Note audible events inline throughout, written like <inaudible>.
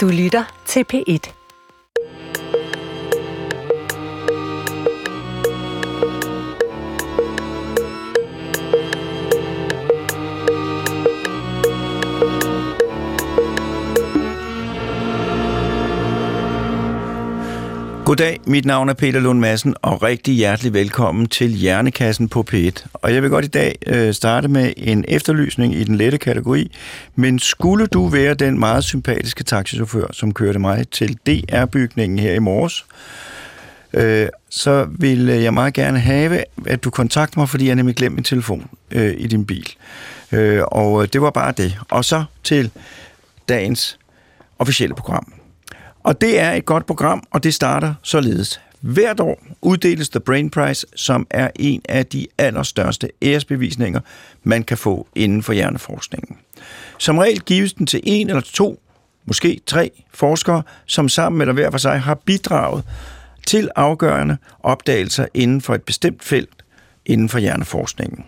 Du lytter til P1. Goddag, mit navn er Peter Lund Madsen, og rigtig hjertelig velkommen til Hjernekassen på P1. Og jeg vil godt i dag øh, starte med en efterlysning i den lette kategori. Men skulle du være den meget sympatiske taxichauffør, som kørte mig til DR-bygningen her i morges, øh, så vil jeg meget gerne have, at du kontakter mig, fordi jeg nemlig glemte min telefon øh, i din bil. Øh, og det var bare det. Og så til dagens officielle program. Og det er et godt program, og det starter således. Hvert år uddeles The Brain Prize, som er en af de allerstørste æresbevisninger, man kan få inden for hjerneforskningen. Som regel gives den til en eller to, måske tre forskere, som sammen eller hver for sig har bidraget til afgørende opdagelser inden for et bestemt felt inden for hjerneforskningen.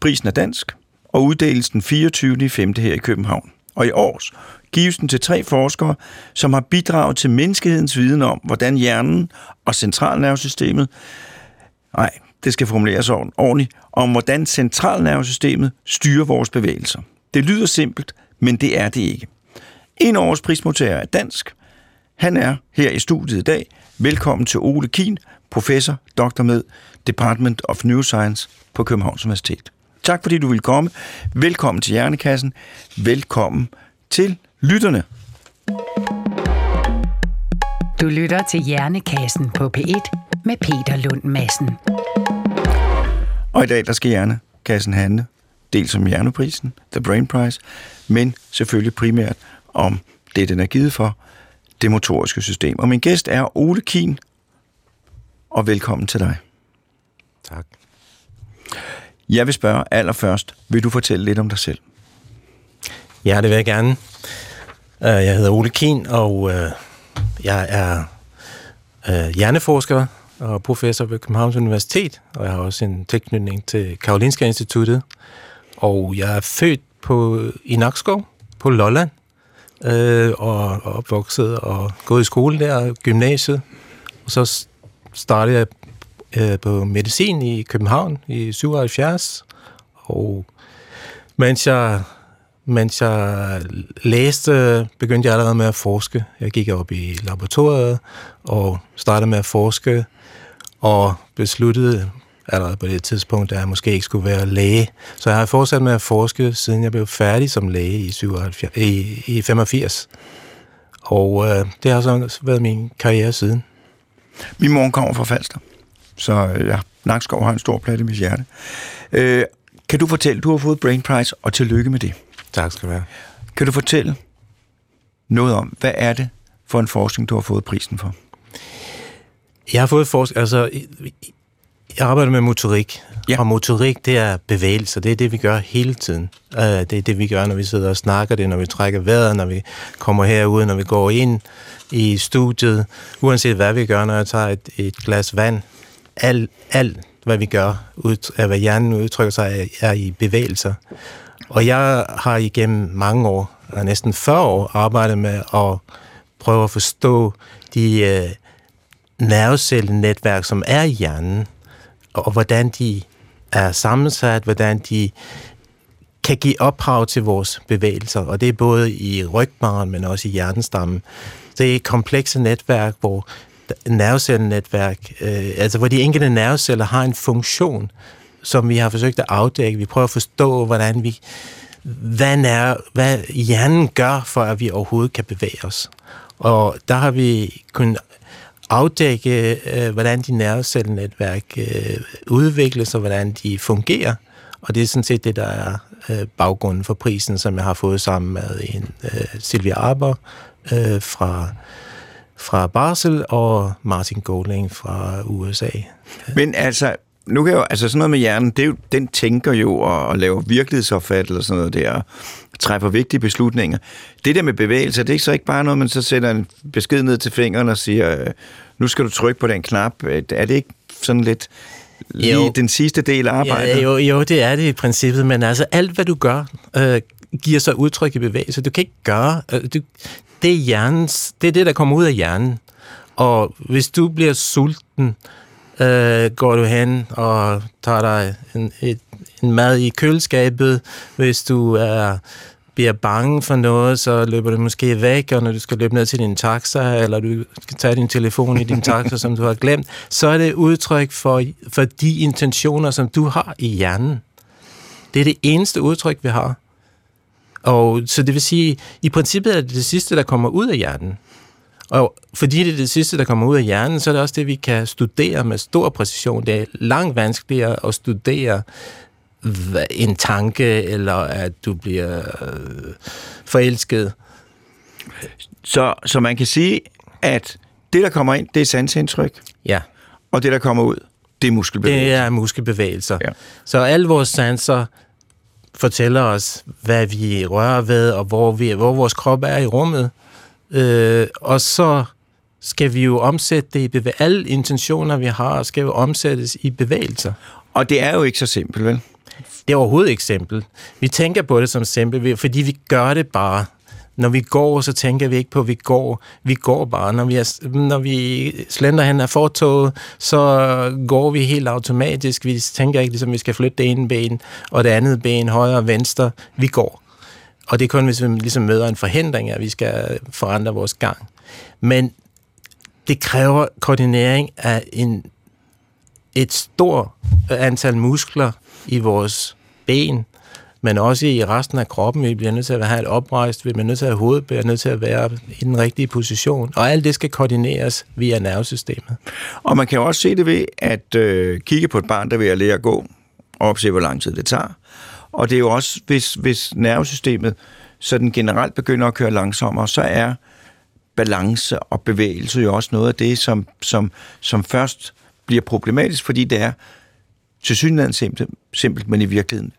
Prisen er dansk og uddeles den 24. 5. her i København. Og i års gives den til tre forskere, som har bidraget til menneskehedens viden om, hvordan hjernen og centralnervesystemet, nej, det skal formuleres ordentligt, om hvordan centralnervesystemet styrer vores bevægelser. Det lyder simpelt, men det er det ikke. En års prismodtager er dansk. Han er her i studiet i dag. Velkommen til Ole Kien, professor, doktor med Department of Neuroscience på Københavns Universitet. Tak fordi du vil komme. Velkommen til Hjernekassen. Velkommen til lytterne. Du lytter til Hjernekassen på P1 med Peter Lund Madsen. Og i dag der skal Hjernekassen handle dels om Hjerneprisen, The Brain Prize, men selvfølgelig primært om det, den er givet for, det motoriske system. Og min gæst er Ole Kien, og velkommen til dig. Tak. Jeg vil spørge allerførst, vil du fortælle lidt om dig selv? Ja, det vil jeg gerne. Øh, jeg hedder Ole Kien, og øh, jeg er øh, hjerneforsker og professor ved Københavns Universitet, og jeg har også en tilknytning til Karolinska Instituttet. Og jeg er født på, i Nakskov på Lolland, og opvokset og gået i skole der, gymnasiet. Og så startede jeg øh, på medicin i København i 77, og mens jeg, mens jeg læste, begyndte jeg allerede med at forske. Jeg gik op i laboratoriet og startede med at forske, og besluttede allerede på det tidspunkt, at jeg måske ikke skulle være læge. Så jeg har fortsat med at forske, siden jeg blev færdig som læge i, 77, i, i 85. Og øh, det har så været min karriere siden. Min mor kommer fra Falster. Så øh, ja, Nakskov har en stor plads i mit hjerte. Øh, kan du fortælle, du har fået Brain Prize, og tillykke med det. Tak skal du have. Kan du fortælle noget om, hvad er det for en forskning, du har fået prisen for? Jeg har fået forskning, altså, jeg arbejder med motorik, ja. og motorik, det er bevægelser, det er det, vi gør hele tiden. Uh, det er det, vi gør, når vi sidder og snakker, det når vi trækker vejret, når vi kommer herud, når vi går ind i studiet, uanset hvad vi gør, når jeg tager et, et glas vand, alt, alt hvad vi gør, ud, hvad hjernen udtrykker sig, er, er i bevægelser. Og jeg har igennem mange år, næsten 40 år, arbejdet med at prøve at forstå de øh, nervecellenetværk, som er i hjernen, og hvordan de er sammensat, hvordan de kan give ophav til vores bevægelser, og det er både i rygmarven, men også i hjernestammen. Det er komplekse netværk, hvor nervecellenetværk, øh, altså hvor de enkelte nerveceller har en funktion, som vi har forsøgt at afdække. Vi prøver at forstå, hvordan vi, hvad, er, hvad hjernen gør, for at vi overhovedet kan bevæge os. Og der har vi kunnet afdække, øh, hvordan de nervecellenetværk øh, udvikles, og hvordan de fungerer. Og det er sådan set det, der er øh, baggrunden for prisen, som jeg har fået sammen med en øh, Silvia Arber øh, fra fra Basel og Martin Golding fra USA. Men altså, nu kan jo, altså sådan noget med hjernen, det er jo, den tænker jo og, og laver virkelighedsopfattelse og sådan noget der, træffer vigtige beslutninger. Det der med bevægelser, det er så ikke bare noget, man så sætter en besked ned til fingeren og siger, øh, nu skal du trykke på den knap. Er det ikke sådan lidt lige jo. den sidste del af arbejdet? Ja, jo, jo, det er det i princippet, men altså alt, hvad du gør, øh, giver sig udtryk i bevægelse. Du kan ikke gøre... Øh, du, det er hjernens... Det er det, der kommer ud af hjernen. Og hvis du bliver sulten, øh, Øh, går du hen og tager dig en, et, en mad i køleskabet. Hvis du er bliver bange for noget, så løber du måske væk, og når du skal løbe ned til din taxa, eller du skal tage din telefon i din taxa, som du har glemt, så er det udtryk for, for de intentioner, som du har i hjernen. Det er det eneste udtryk, vi har. Og så det vil sige, i princippet er det det sidste, der kommer ud af hjernen. Og fordi det er det sidste, der kommer ud af hjernen, så er det også det, vi kan studere med stor præcision. Det er langt vanskeligere at studere en tanke, eller at du bliver øh, forelsket. Så, så man kan sige, at det, der kommer ind, det er sansindtryk. Ja. Og det, der kommer ud, det er muskelbevægelser. Det er muskelbevægelser. Ja. Så alle vores sanser fortæller os, hvad vi rører ved, og hvor, vi, hvor vores krop er i rummet. Øh, og så skal vi jo omsætte det i bevægelser. Alle intentioner, vi har, skal jo omsættes i bevægelser. Og det er jo ikke så simpelt, vel? Det er overhovedet ikke simpelt. Vi tænker på det som simpelt, fordi vi gør det bare. Når vi går, så tænker vi ikke på, at vi går. Vi går bare. Når vi, er, når vi slender hen af fortoget, så går vi helt automatisk. Vi tænker ikke, ligesom vi skal flytte det ene ben, og det andet ben, højre og venstre. Vi går. Og det er kun, hvis vi ligesom møder en forhindring, at vi skal forandre vores gang. Men det kræver koordinering af en, et stort antal muskler i vores ben, men også i resten af kroppen. Vi bliver nødt til at have et oprejst, vi bliver nødt til at have hovedet, vi bliver nødt til at være i den rigtige position. Og alt det skal koordineres via nervesystemet. Og man kan jo også se det ved at øh, kigge på et barn, der vil lære at gå, og opse, hvor lang tid det tager. Og det er jo også, hvis, hvis nervesystemet sådan generelt begynder at køre langsommere, så er balance og bevægelse jo også noget af det, som, som, som først bliver problematisk, fordi det er til synligheden simpelt, simpelt, men i virkeligheden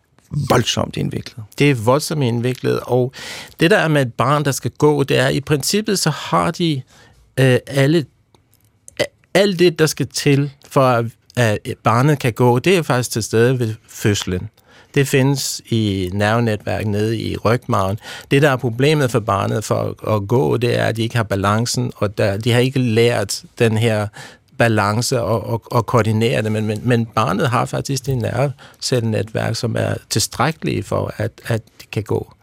voldsomt indviklet. Det er voldsomt indviklet, og det der er med et barn, der skal gå, det er, i princippet så har de øh, alle, alt det, der skal til, for at, at barnet kan gå, det er faktisk til stede ved fødslen. Det findes i nervenetværket nede i rygmagen. Det, der er problemet for barnet for at gå, det er, at de ikke har balancen, og der, de har ikke lært den her balance og, og, og koordinere det, men, men, men barnet har faktisk det nervecellenetværk, som er tilstrækkeligt for, at, at det kan gå.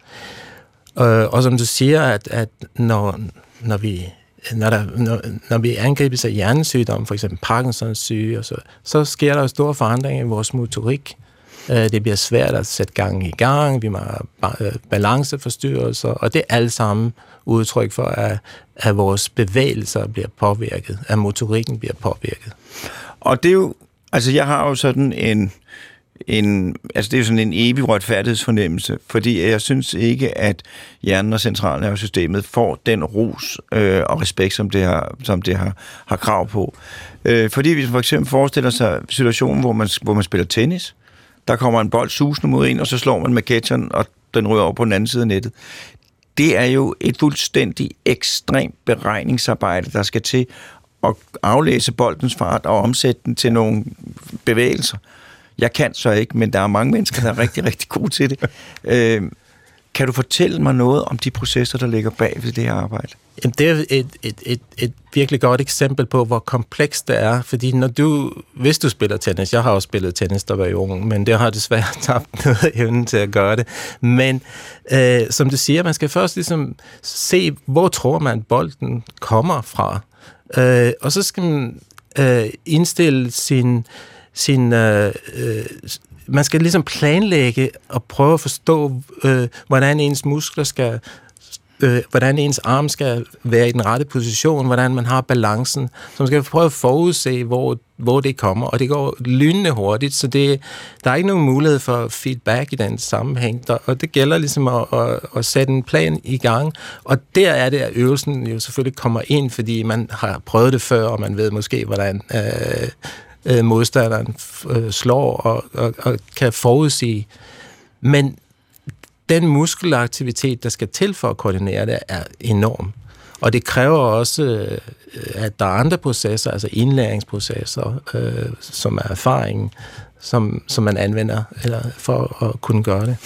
Øh, og som du siger, at, at når, når vi når, der, når, når vi angribes af hjernesygdomme, for eksempel Parkinsons syge, og så, så sker der store forandringer i vores motorik. Øh, det bliver svært at sætte gang i gang, vi har øh, balanceforstyrrelser, og det er alt sammen udtryk for, at, at vores bevægelser bliver påvirket, at motorikken bliver påvirket. Og det er jo, altså jeg har jo sådan en, en, altså det er jo sådan en evig retfærdighedsfornemmelse, fordi jeg synes ikke, at hjernen og centralnervesystemet får den ros øh, og respekt, som det har, som det har, har krav på. Øh, fordi hvis man for eksempel forestiller sig situationen, hvor man, hvor man spiller tennis, der kommer en bold susende mod en, og så slår man med catcheren, og den ryger over på den anden side af nettet. Det er jo et fuldstændig ekstremt beregningsarbejde, der skal til at aflæse boldens fart og omsætte den til nogle bevægelser. Jeg kan så ikke, men der er mange mennesker, der er rigtig, rigtig gode til det. <laughs> Øh, kan du fortælle mig noget om de processer, der ligger bag ved det her arbejde? Jamen, det er et, et, et, et virkelig godt eksempel på, hvor komplekst det er. Fordi når du, hvis du spiller tennis, jeg har også spillet tennis, der var jo ung, men det har desværre <laughs> tabt noget evnen til at gøre det. Men øh, som du siger, man skal først ligesom se, hvor tror man, bolden kommer fra. Øh, og så skal man øh, indstille sin, sin øh, øh, man skal ligesom planlægge og prøve at forstå, øh, hvordan ens muskler skal øh, hvordan ens arm skal være i den rette position, hvordan man har balancen. Så man skal prøve at forudse, hvor, hvor det kommer, og det går lynende hurtigt, så det, der er ikke nogen mulighed for feedback i den sammenhæng, der, og det gælder ligesom at, at, at sætte en plan i gang, og der er det, at øvelsen jo selvfølgelig kommer ind, fordi man har prøvet det før, og man ved måske, hvordan øh, øh, modstanderen øh, slår og, og, og kan forudsige. Men den muskelaktivitet, der skal til for at koordinere det, er enorm. Og det kræver også, øh, at der er andre processer, altså indlæringsprocesser, øh, som er erfaringen, som, som man anvender eller for at kunne gøre det.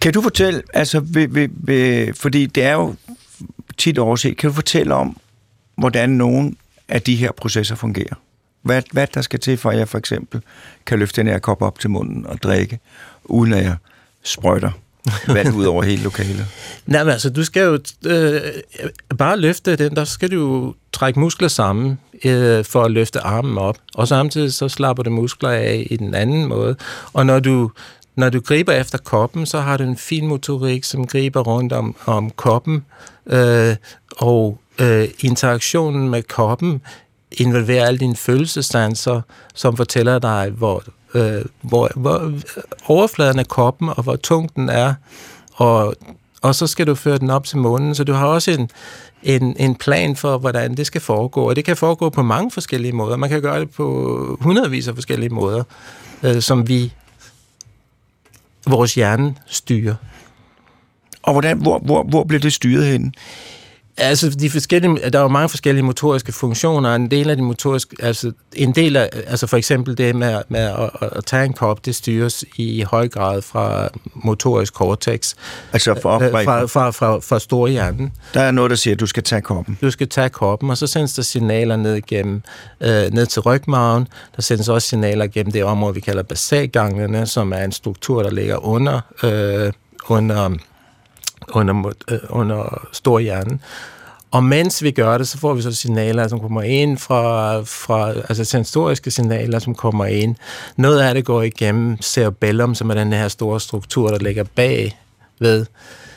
Kan du fortælle, altså, ved, ved, ved, fordi det er jo tit overset, kan du fortælle om, hvordan nogle af de her processer fungerer? Hvad, hvad der skal til, for at jeg for eksempel kan løfte den her kop op til munden og drikke, uden at jeg sprøjter vand ud over hele lokalet? <laughs> Nej, men altså, du skal jo øh, bare løfte den, der skal du jo trække muskler sammen øh, for at løfte armen op, og samtidig så slapper du muskler af i den anden måde. Og når du, når du griber efter koppen, så har du en fin motorik, som griber rundt om, om koppen, øh, og øh, interaktionen med koppen involverer alle dine følelsesanser, som fortæller dig, hvor, øh, hvor, hvor overfladen af koppen, og hvor tung den er, og, og så skal du føre den op til månen, så du har også en, en, en plan for, hvordan det skal foregå, og det kan foregå på mange forskellige måder. Man kan gøre det på hundredvis af forskellige måder, øh, som vi, vores hjerne styrer. Og hvordan, hvor, hvor, hvor bliver det styret hen? Altså, de forskellige, der er jo mange forskellige motoriske funktioner, en del af de motoriske, altså, en del af, altså for eksempel det med, med at, at, tage en kop, det styres i høj grad fra motorisk cortex. Altså fra, øh, fra, fra, fra, fra storhjernen. Der er noget, der siger, at du skal tage koppen. Du skal tage koppen, og så sendes der signaler ned igennem, øh, ned til rygmagen. Der sendes også signaler gennem det område, vi kalder basalganglerne, som er en struktur, der ligger under, øh, under under, øh, under storhjernen. Og mens vi gør det, så får vi så signaler, som kommer ind fra, fra altså sensoriske signaler, som kommer ind. Noget af det går igennem cerebellum, som er den her store struktur, der ligger bag ved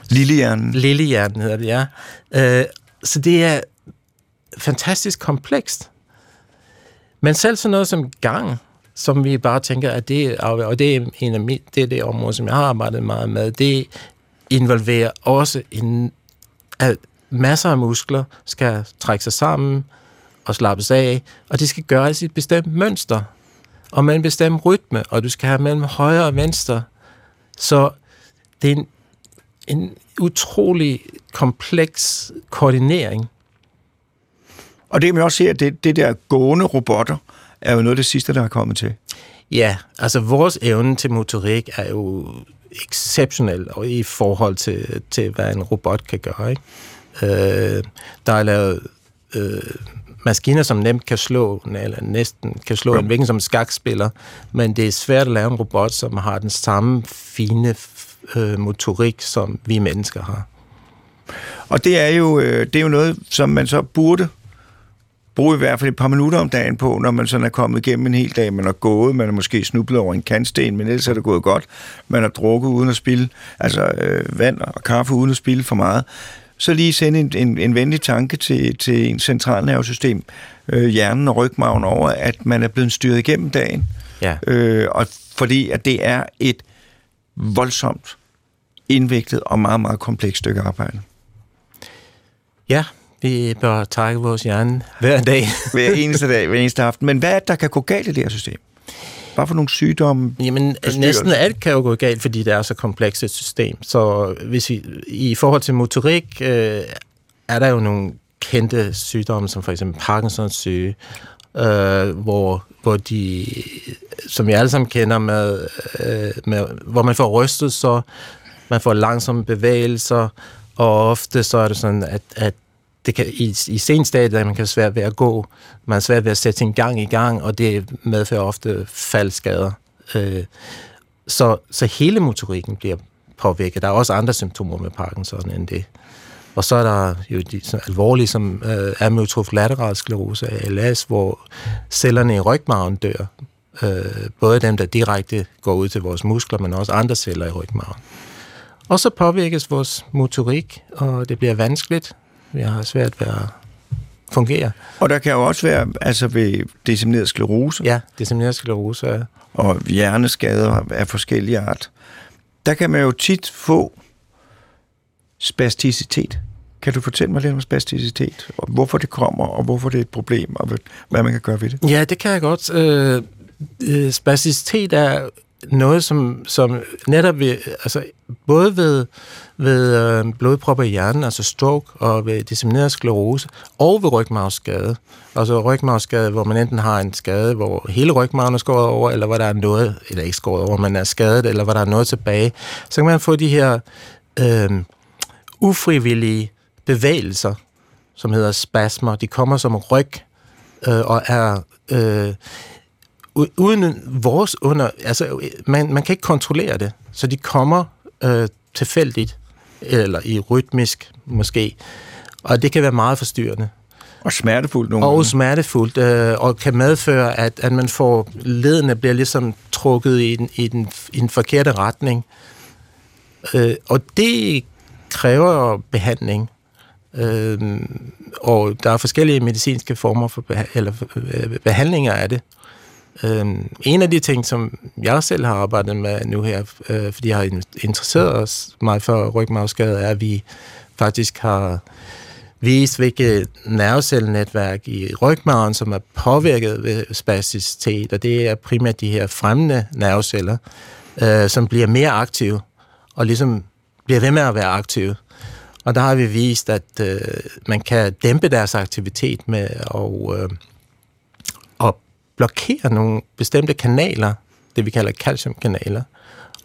Lillehjernen. Lillehjernen hedder det, ja. Øh, så det er fantastisk komplekst. Men selv sådan noget som gang, som vi bare tænker, at det og det er, en af mit, det er det område, som jeg har arbejdet meget med, det involverer også en, at masser af muskler skal trække sig sammen og slappes af, og det skal gøres i et bestemt mønster, og med en bestemt rytme, og du skal have mellem højre og venstre. Så det er en, en utrolig kompleks koordinering. Og det kan man også se, at det, det der gående robotter er jo noget af det sidste, der er kommet til. Ja, altså vores evne til motorik er jo exceptionel i forhold til, til, hvad en robot kan gøre. Ikke? Øh, der er lavet øh, maskiner, som nemt kan slå, eller næsten kan slå ja. en hvilken som skakspiller, men det er svært at lave en robot, som har den samme fine øh, motorik, som vi mennesker har. Og det er jo, øh, det er jo noget, som man så burde bruge i hvert fald et par minutter om dagen på, når man sådan er kommet igennem en hel dag. Man har gået, man har måske snublet over en kantsten, men ellers er det gået godt. Man har drukket uden at spille, altså øh, vand og kaffe uden at spille for meget. Så lige sende en, en, en venlig tanke til, til en centralnervesystem, øh, hjernen og rygmagen over, at man er blevet styret igennem dagen. Ja. Øh, og fordi at det er et voldsomt indviklet og meget, meget komplekst stykke arbejde. Ja, vi bør trække vores hjerne hver dag. <laughs> hver eneste dag, hver eneste aften. Men hvad er det, der kan gå galt i det her system? Hvad for nogle sygdomme? Jamen, næsten alt kan jo gå galt, fordi det er så komplekst et system. Så hvis vi, i forhold til motorik, øh, er der jo nogle kendte sygdomme, som for eksempel Parkinsons syge, øh, hvor, hvor de, som vi alle sammen kender, med, øh, med, hvor man får rystet, så man får langsomme bevægelser, og ofte så er det sådan, at, at det kan, i, i sen stadie, man kan svært ved at gå, man er svært ved at sætte sin gang i gang, og det medfører ofte faldskader. Øh, så, så hele motorikken bliver påvirket. Der er også andre symptomer med Parkinson end det. Og så er der jo de alvorlige, som øh, amyotrof lateral sklerose, ALS, hvor cellerne i rygmarven dør. Øh, både dem, der direkte går ud til vores muskler, men også andre celler i rygmarven. Og så påvirkes vores motorik, og det bliver vanskeligt. Vi har svært ved at fungere. Og der kan jo også være altså ved dissemineret sklerose. Ja, dissemineret sklerose. Ja. Og hjerneskader af forskellige art. Der kan man jo tit få spasticitet. Kan du fortælle mig lidt om spasticitet? Og hvorfor det kommer, og hvorfor det er et problem, og hvad man kan gøre ved det? Ja, det kan jeg godt. Øh, øh spasticitet er noget, som, som netop ved, altså både ved, ved øh, blodpropper i hjernen, altså stroke, og ved dissemineret sklerose, og ved rygmavsskade. Altså rygmavsskade, hvor man enten har en skade, hvor hele rygmagen er skåret over, eller hvor der er noget, eller ikke skåret over, man er skadet, eller hvor der er noget tilbage. Så kan man få de her øh, ufrivillige bevægelser, som hedder spasmer. De kommer som ryg, øh, og er... Øh, uden vores under... Altså, man, man kan ikke kontrollere det, så de kommer øh, tilfældigt, eller i rytmisk måske, og det kan være meget forstyrrende. Og smertefuldt nogle Og gange. smertefuldt, øh, og kan medføre, at, at man får... Ledene bliver ligesom trukket i den, i den, i den forkerte retning. Øh, og det kræver behandling. Øh, og der er forskellige medicinske former for beha- eller, øh, behandlinger af det. Øhm, en af de ting, som jeg selv har arbejdet med nu her, øh, fordi jeg har interesseret os meget for rygmavsskade, er, at vi faktisk har vist, hvilke nervecellenetværk i rygmagen, som er påvirket ved spasticitet, og det er primært de her fremmende nerveceller, øh, som bliver mere aktive, og ligesom bliver ved med at være aktive. Og der har vi vist, at øh, man kan dæmpe deres aktivitet med at, øh, at blokere nogle bestemte kanaler, det vi kalder calciumkanaler,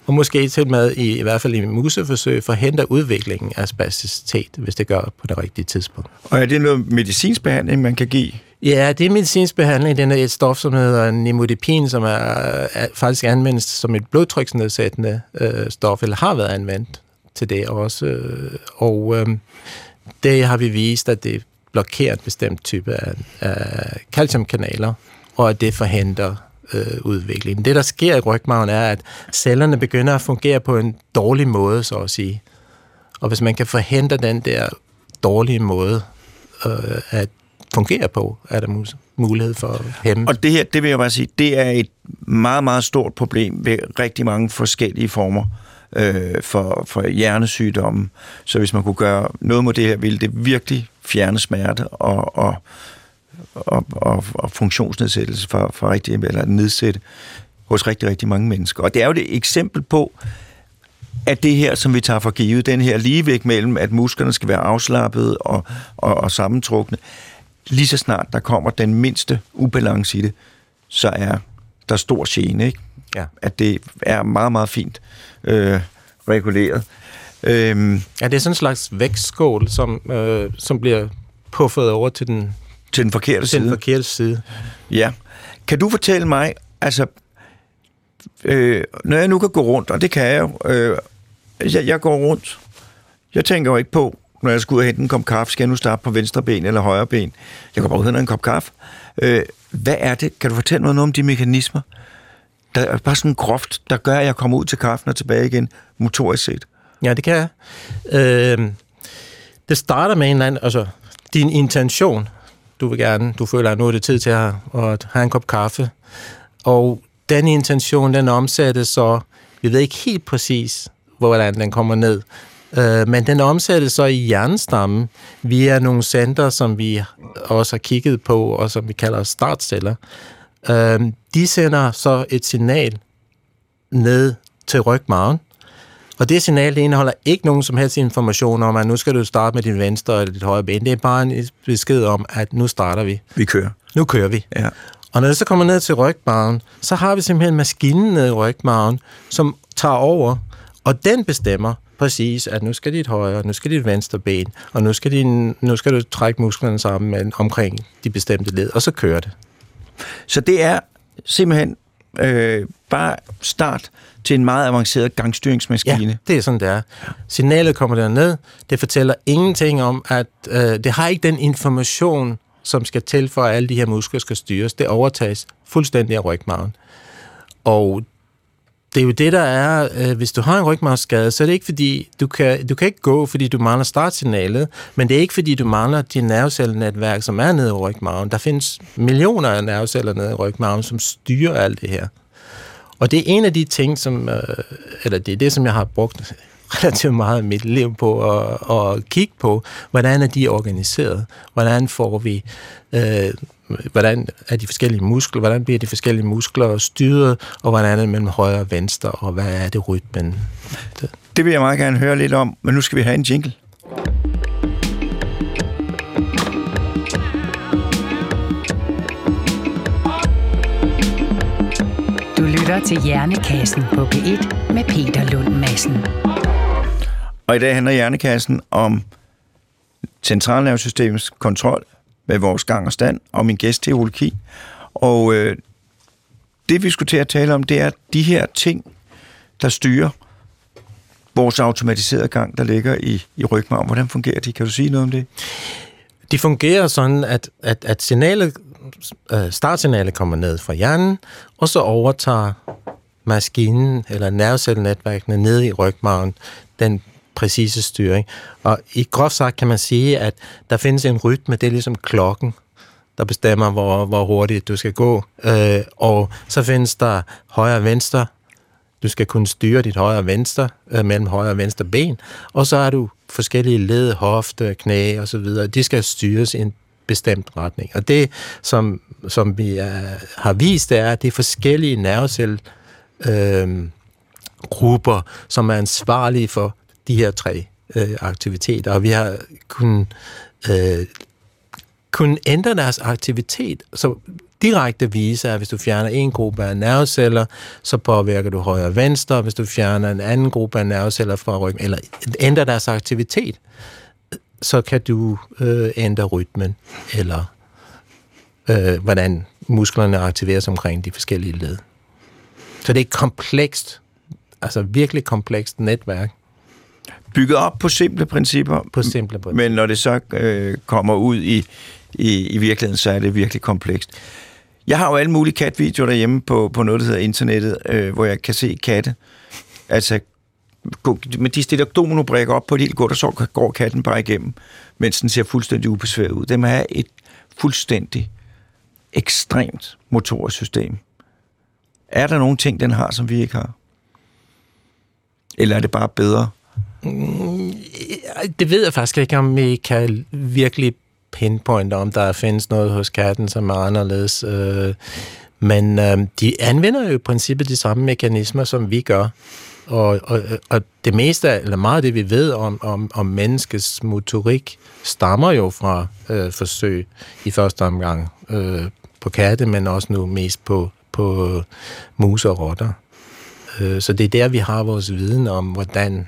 og måske til med, i, i hvert fald i museforsøg, forhindre udviklingen af spasticitet, hvis det gør på det rigtige tidspunkt. Og er det noget medicinsk behandling, man kan give? Ja, det er medicinsk behandling. Det er et stof, som hedder nimodipin, som er, er faktisk anvendt som et blodtryksnedsættende øh, stof, eller har været anvendt til det også. Øh, og øh, det har vi vist, at det blokerer en bestemt type af, af calciumkanaler, og at det forhindrer øh, udviklingen. Det, der sker i rygmarven, er, at cellerne begynder at fungere på en dårlig måde, så at sige. Og hvis man kan forhindre den der dårlige måde øh, at fungere på, er der mulighed for at hæmme. Og det her, det vil jeg bare sige, det er et meget, meget stort problem ved rigtig mange forskellige former øh, for, for hjernesygdomme. Så hvis man kunne gøre noget mod det her, ville det virkelig fjerne smerte og, og, og, og, og funktionsnedsættelse for, for rigtig, eller nedsætte hos rigtig, rigtig mange mennesker. Og det er jo et eksempel på, at det her, som vi tager for givet, den her ligevægt mellem, at musklerne skal være afslappede og, og, og sammentrukne, lige så snart der kommer den mindste ubalance i det, så er der stor gene, ikke? Ja. At det er meget, meget fint øh, reguleret. Øhm, ja, det er sådan en slags vækstskål, som, øh, som bliver puffet over til den, til den forkerte til side. Den forkerte side. Ja. Kan du fortælle mig, altså, øh, når jeg nu kan gå rundt, og det kan jeg jo, øh, jeg, jeg går rundt, jeg tænker jo ikke på, når jeg skal ud og hente en kop kaffe, skal jeg nu starte på venstre ben eller højre ben? Jeg går bare ud og en kop kaffe. Øh, hvad er det? Kan du fortælle mig noget om de mekanismer? Der er bare sådan groft, der gør, at jeg kommer ud til kaffen og tilbage igen, motorisk set. Ja, det kan jeg. Øh, det starter med en eller anden, altså din intention. Du vil gerne, du føler, at nu er det tid til at, at have en kop kaffe. Og den intention, den omsættes så, vi ved ikke helt præcis, hvordan den kommer ned. Øh, men den omsættes så i hjernestammen via nogle center, som vi også har kigget på, og som vi kalder startceller. Øh, de sender så et signal ned til rygmarven, og det signal, det indeholder ikke nogen som helst information om, at nu skal du starte med din venstre eller dit højre ben. Det er bare en besked om, at nu starter vi. Vi kører. Nu kører vi. Ja. Og når det så kommer ned til rygmarven, så har vi simpelthen maskinen ned i rygmarven, som tager over, og den bestemmer præcis, at nu skal dit højre, nu skal dit venstre ben, og nu skal, din, nu skal du trække musklerne sammen med, omkring de bestemte led, og så kører det. Så det er simpelthen øh, bare start til en meget avanceret gangstyringsmaskine. Ja, det er sådan, det er. Signalet kommer derned. Det fortæller ingenting om, at øh, det har ikke den information, som skal til for, at alle de her muskler skal styres. Det overtages fuldstændig af rygmarven. Og det er jo det, der er, øh, hvis du har en rygmarvsskade, så er det ikke fordi, du kan, du kan ikke gå, fordi du mangler startsignalet, men det er ikke fordi, du mangler din nervecellenetværk, som er nede i rygmarven. Der findes millioner af nerveceller nede i rygmarven, som styrer alt det her. Og det er en af de ting, som, øh, eller det er det, som jeg har brugt <laughs> relativt meget af mit liv på at, at kigge på, hvordan er de organiseret? Hvordan får vi... Øh, hvordan er de forskellige muskler, hvordan bliver de forskellige muskler styret, og hvordan er det mellem højre og venstre, og hvad er det rytmen? Det. det vil jeg meget gerne høre lidt om, men nu skal vi have en jingle. Lytter til Hjernekassen på P1 med Peter Lund Madsen. Og i dag handler Hjernekassen om centralnervesystemets kontrol med vores gang og stand, og min gæst Ki. Og øh, det vi skulle til at tale om, det er de her ting, der styrer vores automatiserede gang, der ligger i, i rygmarven. Hvordan fungerer de? Kan du sige noget om det? De fungerer sådan, at, at, at signalet, øh, startsignalet kommer ned fra hjernen, og så overtager maskinen eller nervecellenetværkene ned i rygmarven den præcise styring. Og i groft sagt kan man sige, at der findes en rytme, det er ligesom klokken, der bestemmer, hvor, hvor hurtigt du skal gå. Øh, og så findes der højre og venstre. Du skal kunne styre dit højre og venstre øh, mellem højre og venstre ben. Og så er du forskellige led, hofte, knæ og så videre. De skal styres i en bestemt retning. Og det, som, som vi er, har vist, det er, at det er forskellige nervecelle øh, grupper, som er ansvarlige for de her tre øh, aktiviteter, og vi har kunnet, øh, kun ændre deres aktivitet, så direkte vise, at hvis du fjerner en gruppe af nerveceller, så påvirker du højre og venstre, hvis du fjerner en anden gruppe af nerveceller fra ryggen, eller ændrer deres aktivitet, så kan du øh, ændre rytmen, eller øh, hvordan musklerne aktiveres omkring de forskellige led. Så det er et komplekst, altså virkelig komplekst netværk, bygget op på simple principper. På simple principper. Men når det så øh, kommer ud i, i, i virkeligheden, så er det virkelig komplekst. Jeg har jo alle mulige katvideoer derhjemme på, på noget, der hedder internettet, øh, hvor jeg kan se katte. Altså, men de stiller dominobrikker op på et helt godt, og så går katten bare igennem, mens den ser fuldstændig ubesværet ud. Det har et fuldstændig ekstremt motorisk system. Er der nogle ting, den har, som vi ikke har? Eller er det bare bedre mm, det ved jeg faktisk ikke, om vi kan virkelig pinpointe, om der findes noget hos katten, som er anderledes. Øh. Men øh, de anvender jo i princippet de samme mekanismer, som vi gør. Og, og, og det meste, eller meget af det, vi ved om, om, om menneskets motorik, stammer jo fra øh, forsøg i første omgang øh, på katte, men også nu mest på, på mus og rotter. Øh, så det er der, vi har vores viden om, hvordan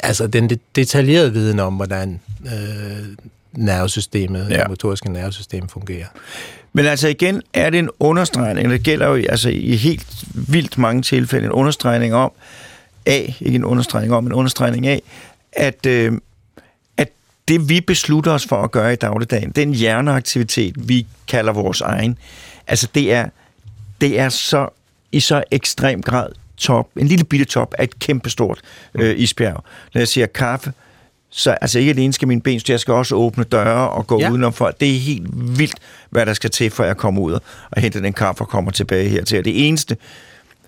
altså den detaljerede viden om, hvordan øh, nervesystemet, ja. det motoriske nervesystem fungerer. Men altså igen er det en understregning, det gælder jo altså i helt vildt mange tilfælde en understregning om, af, ikke en understregning om, en understregning af, at, øh, at det vi beslutter os for at gøre i dagligdagen, den hjerneaktivitet, vi kalder vores egen, altså det er, det er så i så ekstrem grad top, en lille bitte top af et kæmpestort øh, isbjerg. Når jeg siger kaffe, så altså ikke alene skal mine ben jeg skal også åbne døre og gå ja. udenom for. Det er helt vildt, hvad der skal til, for jeg kommer ud og henter den kaffe og kommer tilbage hertil. Og det eneste,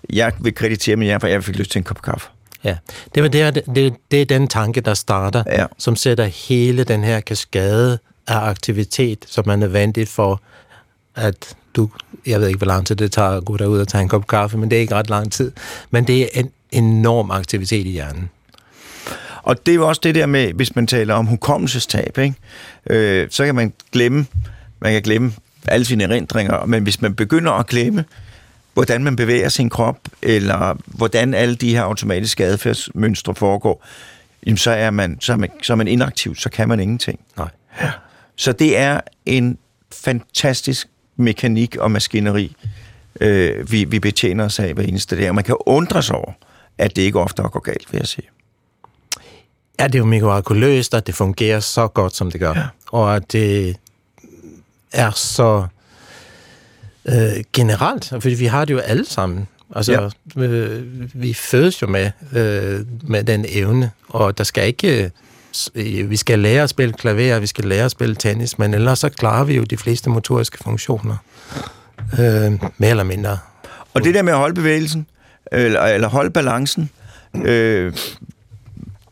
jeg vil kreditere mig jer, for jeg fik lyst til en kop kaffe. Ja, det, var det, det, det er den tanke, der starter, ja. som sætter hele den her kaskade af aktivitet, som er nødvendigt for, at du, jeg ved ikke, hvor lang tid det tager at gå derud og tage en kop kaffe, men det er ikke ret lang tid. Men det er en enorm aktivitet i hjernen. Og det er jo også det der med, hvis man taler om hukommelsestab, ikke? Øh, så kan man glemme, man kan glemme alle sine erindringer, men hvis man begynder at glemme, hvordan man bevæger sin krop, eller hvordan alle de her automatiske adfærdsmønstre foregår, jamen så er man, så er man, så er man inaktiv, så kan man ingenting. Nej. Ja. Så det er en fantastisk mekanik og maskineri, øh, vi, vi betjener os af hver eneste dag. Og man kan undre sig over, at det ikke ofte går galt, vil jeg sige. Ja, det er jo mirakuløst, at det fungerer så godt, som det gør. Ja. Og at det er så øh, generelt, fordi vi har det jo alle sammen. Altså, ja. øh, vi fødes jo med, øh, med den evne, og der skal ikke vi skal lære at spille klaver, vi skal lære at spille tennis, men ellers så klarer vi jo de fleste motoriske funktioner. Øh, mere eller mindre. Og det der med at holde bevægelsen, eller, eller holde balancen, øh,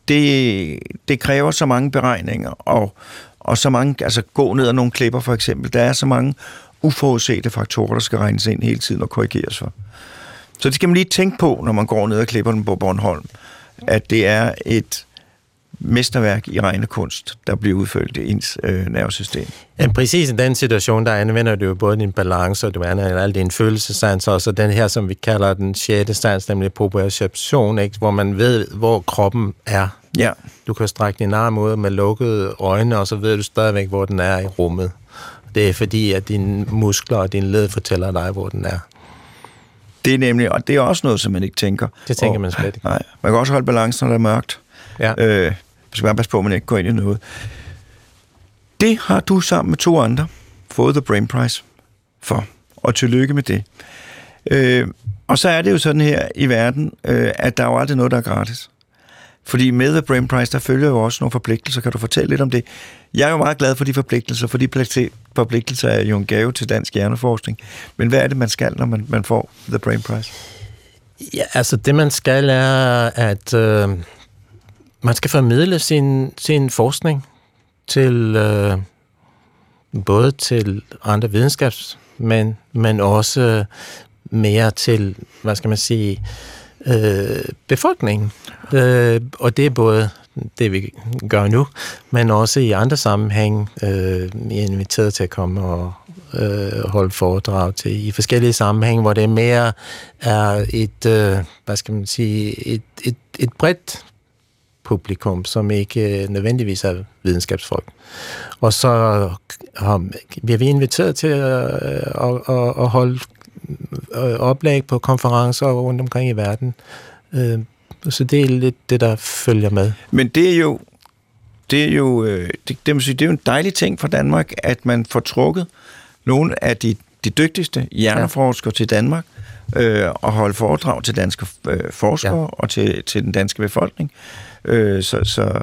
det, det kræver så mange beregninger, og, og så mange, altså gå ned ad nogle klipper for eksempel, der er så mange uforudsete faktorer, der skal regnes ind hele tiden og korrigeres for. Så det skal man lige tænke på, når man går ned ad klipperne på Bornholm, at det er et mesterværk i regnekunst, der bliver udført i ens øh, nervesystem. Ja, præcis i den situation, der anvender du jo både din balance, og du anvender alle dine følelsessanser, og så den her, som vi kalder den sjette sans, nemlig proprioception, ikke? hvor man ved, hvor kroppen er. Ja. Du kan strække din arm ud med lukkede øjne, og så ved du stadigvæk, hvor den er i rummet. Det er fordi, at dine muskler og din led fortæller dig, hvor den er. Det er nemlig, og det er også noget, som man ikke tænker. Det tænker og, man slet ikke. Nej, man kan også holde balancen, når det er mørkt. Ja. Øh, man skal bare passe på, at man ikke går ind i noget. Det har du sammen med to andre fået The Brain Prize for, og tillykke med det. Øh, og så er det jo sådan her i verden, øh, at der er jo aldrig noget, der er gratis. Fordi med The Brain Prize, der følger jo også nogle forpligtelser. Kan du fortælle lidt om det? Jeg er jo meget glad for de forpligtelser, for de forpligtelser er jo en gave til dansk hjerneforskning. Men hvad er det, man skal, når man, man får The Brain Prize? Ja, altså det man skal er, at øh, man skal formidle sin, sin forskning til øh, både til andre videnskabsmænd, men også mere til, hvad skal man sige, øh, befolkningen. Øh, og det er både det, vi gør nu, men også i andre sammenhæng. Øh, er inviteret til at komme og øh, holde foredrag til i forskellige sammenhæng, hvor det mere er et, øh, hvad skal man sige, et, et, et bredt publikum, som ikke øh, nødvendigvis er videnskabsfolk. Og så har, bliver vi inviteret til at, at, at, at holde øh, oplæg på konferencer rundt omkring i verden. Øh, så det er lidt det, der følger med. Men det er jo, det er jo, øh, det, det, sige, det er jo en dejlig ting for Danmark, at man får trukket nogle af de, de dygtigste hjerneforskere ja. til Danmark, øh, og holde foredrag til danske øh, forskere ja. og til, til den danske befolkning. Øh, så, så,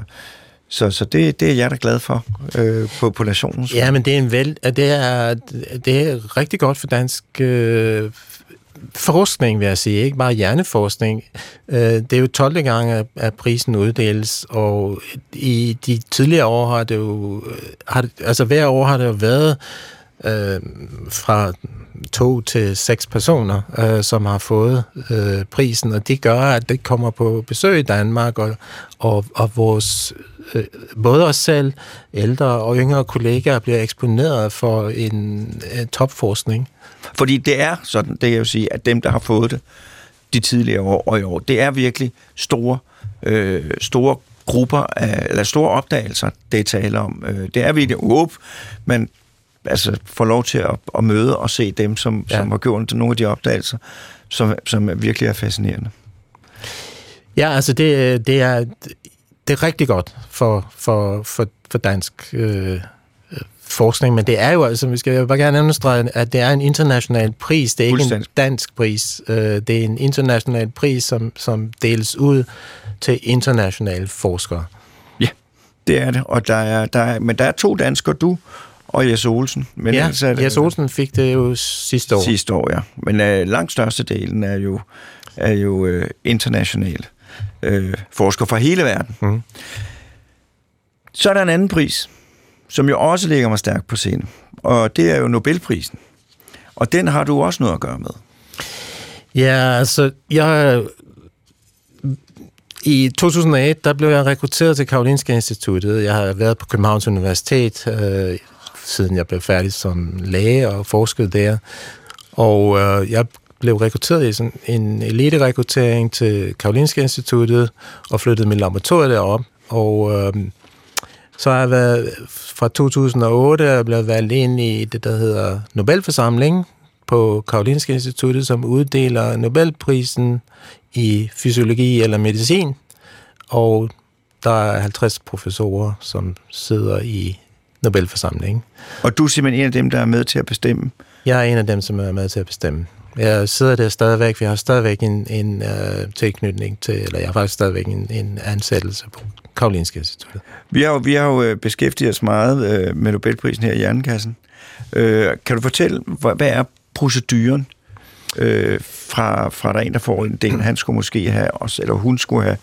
så, så det, det er jeg da glad for øh, på, på nationens. Ja, men det er, en vel, det er, det er rigtig godt for dansk øh, forskning, vil jeg sige, ikke bare hjerneforskning. Øh, det er jo 12. gang, at prisen uddeles, og i de tidligere år har det jo, har det, altså hver år har det jo været øh, fra to til seks personer, øh, som har fået øh, prisen, og det gør, at det kommer på besøg i Danmark, og, og, og vores, øh, både os selv, ældre og yngre kollegaer bliver eksponeret for en, øh, topforskning. Fordi det er sådan, det kan jeg jo sige, at dem, der har fået det de tidligere år og i år, det er virkelig store, øh, store grupper, af, eller store opdagelser, det taler om. Øh, det er virkelig åb, men altså får lov til at, at møde og se dem, som, ja. som har gjort nogle af de opdagelser, som, som virkelig er fascinerende. Ja, altså det, det, er, det er rigtig godt for, for, for, for dansk øh, forskning, men det er jo altså, vi skal bare gerne understrege, at det er en international pris, det er ikke en dansk pris. Øh, det er en international pris, som, som deles ud til internationale forskere. Ja, det er det, og der er, der er, men der er to danskere, du og Jes Olsen. Men ja, altså, Jes Olsen fik det jo sidste år. Sidste år, ja. Men uh, langt størstedelen er jo, er jo uh, international uh, forskere fra hele verden. Mm. Så er der en anden pris, som jo også ligger mig stærkt på scenen, og det er jo Nobelprisen. Og den har du også noget at gøre med. Ja, altså, jeg... I 2008, der blev jeg rekrutteret til Karolinska Instituttet. Jeg har været på Københavns Universitet øh, siden jeg blev færdig som læge og forskede der. Og øh, jeg blev rekrutteret i sådan en elite-rekruttering til Karolinska Instituttet og flyttede min laboratorium derop. Og øh, så har jeg været fra 2008 er blevet valgt ind i det, der hedder Nobelforsamlingen på Karolinska Instituttet, som uddeler Nobelprisen i fysiologi eller medicin. Og der er 50 professorer, som sidder i Nobelforsamling. Og du er simpelthen en af dem, der er med til at bestemme? Jeg er en af dem, som er med til at bestemme. Jeg sidder der stadigvæk, vi har stadigvæk en, en uh, tilknytning til, eller jeg har faktisk stadigvæk en, en ansættelse på Karolinske Instituttet. Vi har jo, vi har jo øh, beskæftiget os meget uh, med Nobelprisen her i Hjernekassen. Uh, kan du fortælle, hvad er proceduren? Øh, fra, fra der er en, der får en del, han skulle måske have, også, eller hun skulle have.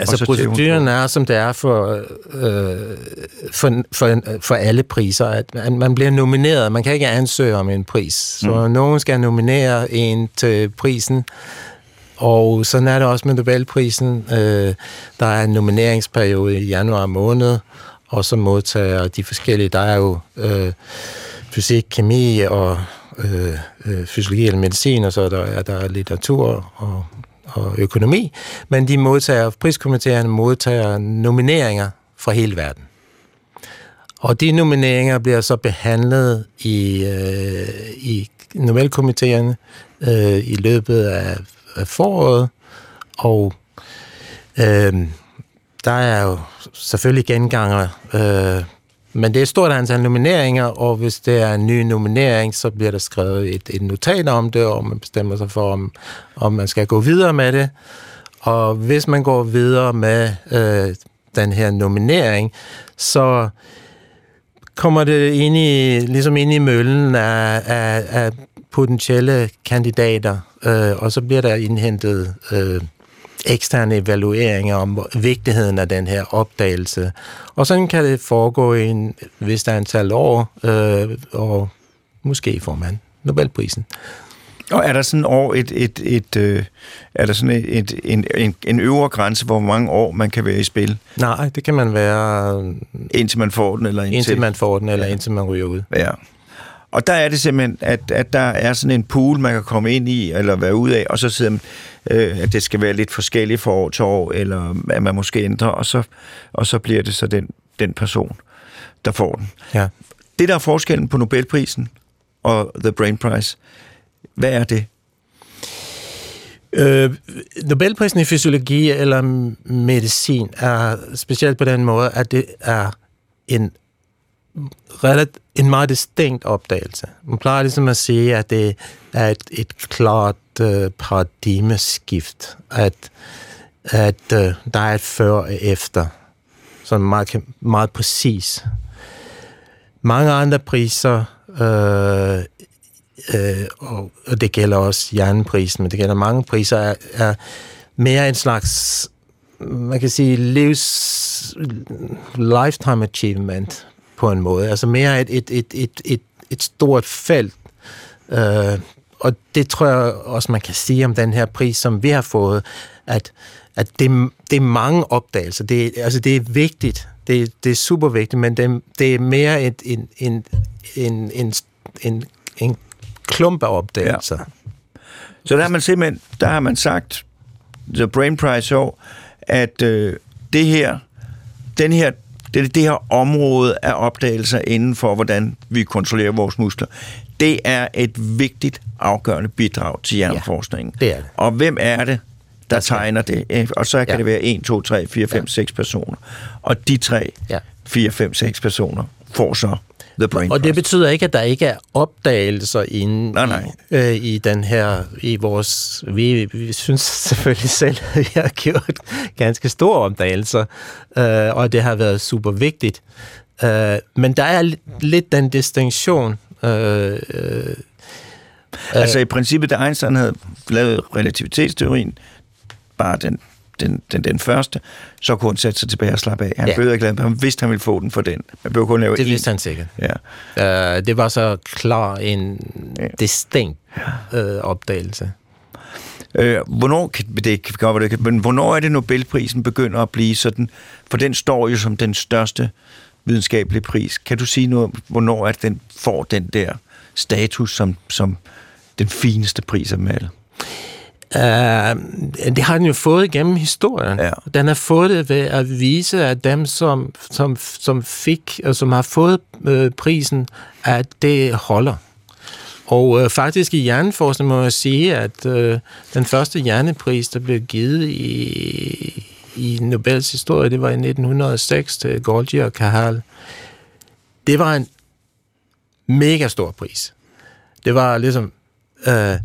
Altså proceduren er, som det er for, øh, for, for, for alle priser, at man, man bliver nomineret. Man kan ikke ansøge om en pris. Så mm. nogen skal nominere en til prisen, og sådan er det også med Nobelprisen. Øh, der er en nomineringsperiode i januar måned, og så modtager de forskellige. Der er jo øh, fysik, kemi og øh, øh, fysiologi eller medicin, og så er der, er der litteratur og, og økonomi. Men de modtager, priskomiteerne modtager nomineringer fra hele verden. Og de nomineringer bliver så behandlet i, øh, i Nobelkomiteerne øh, i løbet af, af foråret, og øh, der er jo selvfølgelig genganger, øh, men det er et stort antal nomineringer, og hvis det er en ny nominering, så bliver der skrevet et, et notat om det, og man bestemmer sig for, om, om man skal gå videre med det. Og hvis man går videre med øh, den her nominering, så kommer det ind i, ligesom ind i møllen af, af, af potentielle kandidater, øh, og så bliver der indhentet øh, eksterne evalueringer om vigtigheden af den her opdagelse. Og sådan kan det foregå i en vist antal år, øh, og måske får man Nobelprisen. Og er der sådan år et, et, et, øh, er der sådan et, et, en, en, en øvre grænse, hvor mange år man kan være i spil? Nej, det kan man være... Indtil man får den, eller indtil... Indtil man får den, eller ja. indtil man ryger ud. Ja. Og der er det simpelthen, at, at der er sådan en pool, man kan komme ind i, eller være ud af, og så sidder man, øh, at det skal være lidt forskelligt fra år til år, eller at man måske ændrer, og så, og så bliver det så den, den person, der får den. Ja. Det, der er forskellen på Nobelprisen og The Brain Prize, hvad er det? Øh, Nobelprisen i fysiologi eller medicin er specielt på den måde, at det er en en meget distinkt opdagelse. Man plejer ligesom at sige, at det er et, et klart uh, paradigmeskift, at, at uh, der er et før og efter, som meget, meget præcis. Mange andre priser, øh, øh, og, og det gælder også Jernprisen, men det gælder mange priser, er, er mere en slags man kan sige livs lifetime achievement på en måde. Altså mere et, et, et, et, et, et stort felt. Øh, og det tror jeg også, man kan sige om den her pris, som vi har fået, at, at det, det er mange opdagelser. Det, altså det er vigtigt. Det, det er super vigtigt, men det, det er mere et, en, en, en, en, en, en klump af opdagelser. Ja. Så der har man simpelthen der har man sagt, The Brain Prize år, at øh, det her, den her det, det her område af opdagelser inden for, hvordan vi kontrollerer vores muskler, det er et vigtigt, afgørende bidrag til hjerneforskningen. Ja, det er det. Og hvem er det, der tegner det? Og så kan ja. det være 1, 2, 3, 4, 5, ja. 6 personer. Og de 3, ja. 4, 5, 6 personer får så The Brain Og det betyder ikke, at der ikke er opdagelser inde nej, nej. I, øh, i den her, i vores, vi, vi synes <laughs> selvfølgelig selv, at vi har gjort ganske store opdagelser, øh, og det har været super vigtigt. Øh, men der er lidt den distinktion. Øh, øh, altså i princippet, da Einstein havde lavet relativitetsteorien, bare den den, den, den første, så kunne han sætte sig tilbage og slappe af. Han ja. behøvede ikke lade, han vidste, han ville få den for den. Man behøvede kun lave Det vidste en. han sikkert. Ja. Uh, det var så klar en ja. distinkt uh, opdagelse. Øh, hvornår, det kan godt det, men hvornår er det Nobelprisen begynder at blive sådan, for den står jo som den største videnskabelige pris. Kan du sige noget, hvornår er den får den der status som, som den fineste pris af dem alle? Uh, det har den jo fået gennem historien. Ja. Den har fået det ved at vise, at dem, som, som, som fik, og som har fået uh, prisen, at det holder. Og uh, faktisk i hjerneforskning må jeg sige, at uh, den første hjernepris, der blev givet i, i Nobels historie, det var i 1906 til Golgi og Kahal. Det var en mega stor pris. Det var ligesom uh,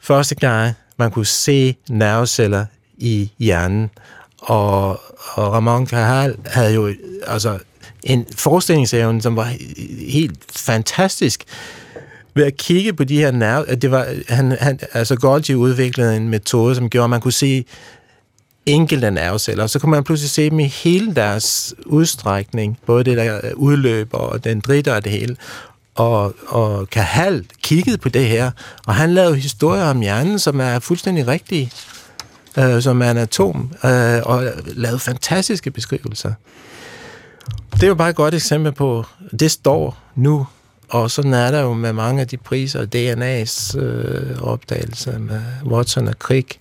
første gang, man kunne se nerveceller i hjernen. Og, og Ramon Cajal havde jo altså en forestillingsevne, som var helt fantastisk. ved at kigge på de her nerve, det var, han, han, altså Golgi udviklede en metode, som gjorde, at man kunne se enkelte nerveceller, så kunne man pludselig se dem i hele deres udstrækning, både det der udløb og den dritter og det hele, og, og Kahal kiggede på det her, og han lavede historier om hjernen, som er fuldstændig rigtige, øh, som er en atom, øh, og lavede fantastiske beskrivelser. Det er jo bare et godt eksempel på, det står nu og sådan er der jo med mange af de priser, DNA's øh, opdagelse med Watson og Crick.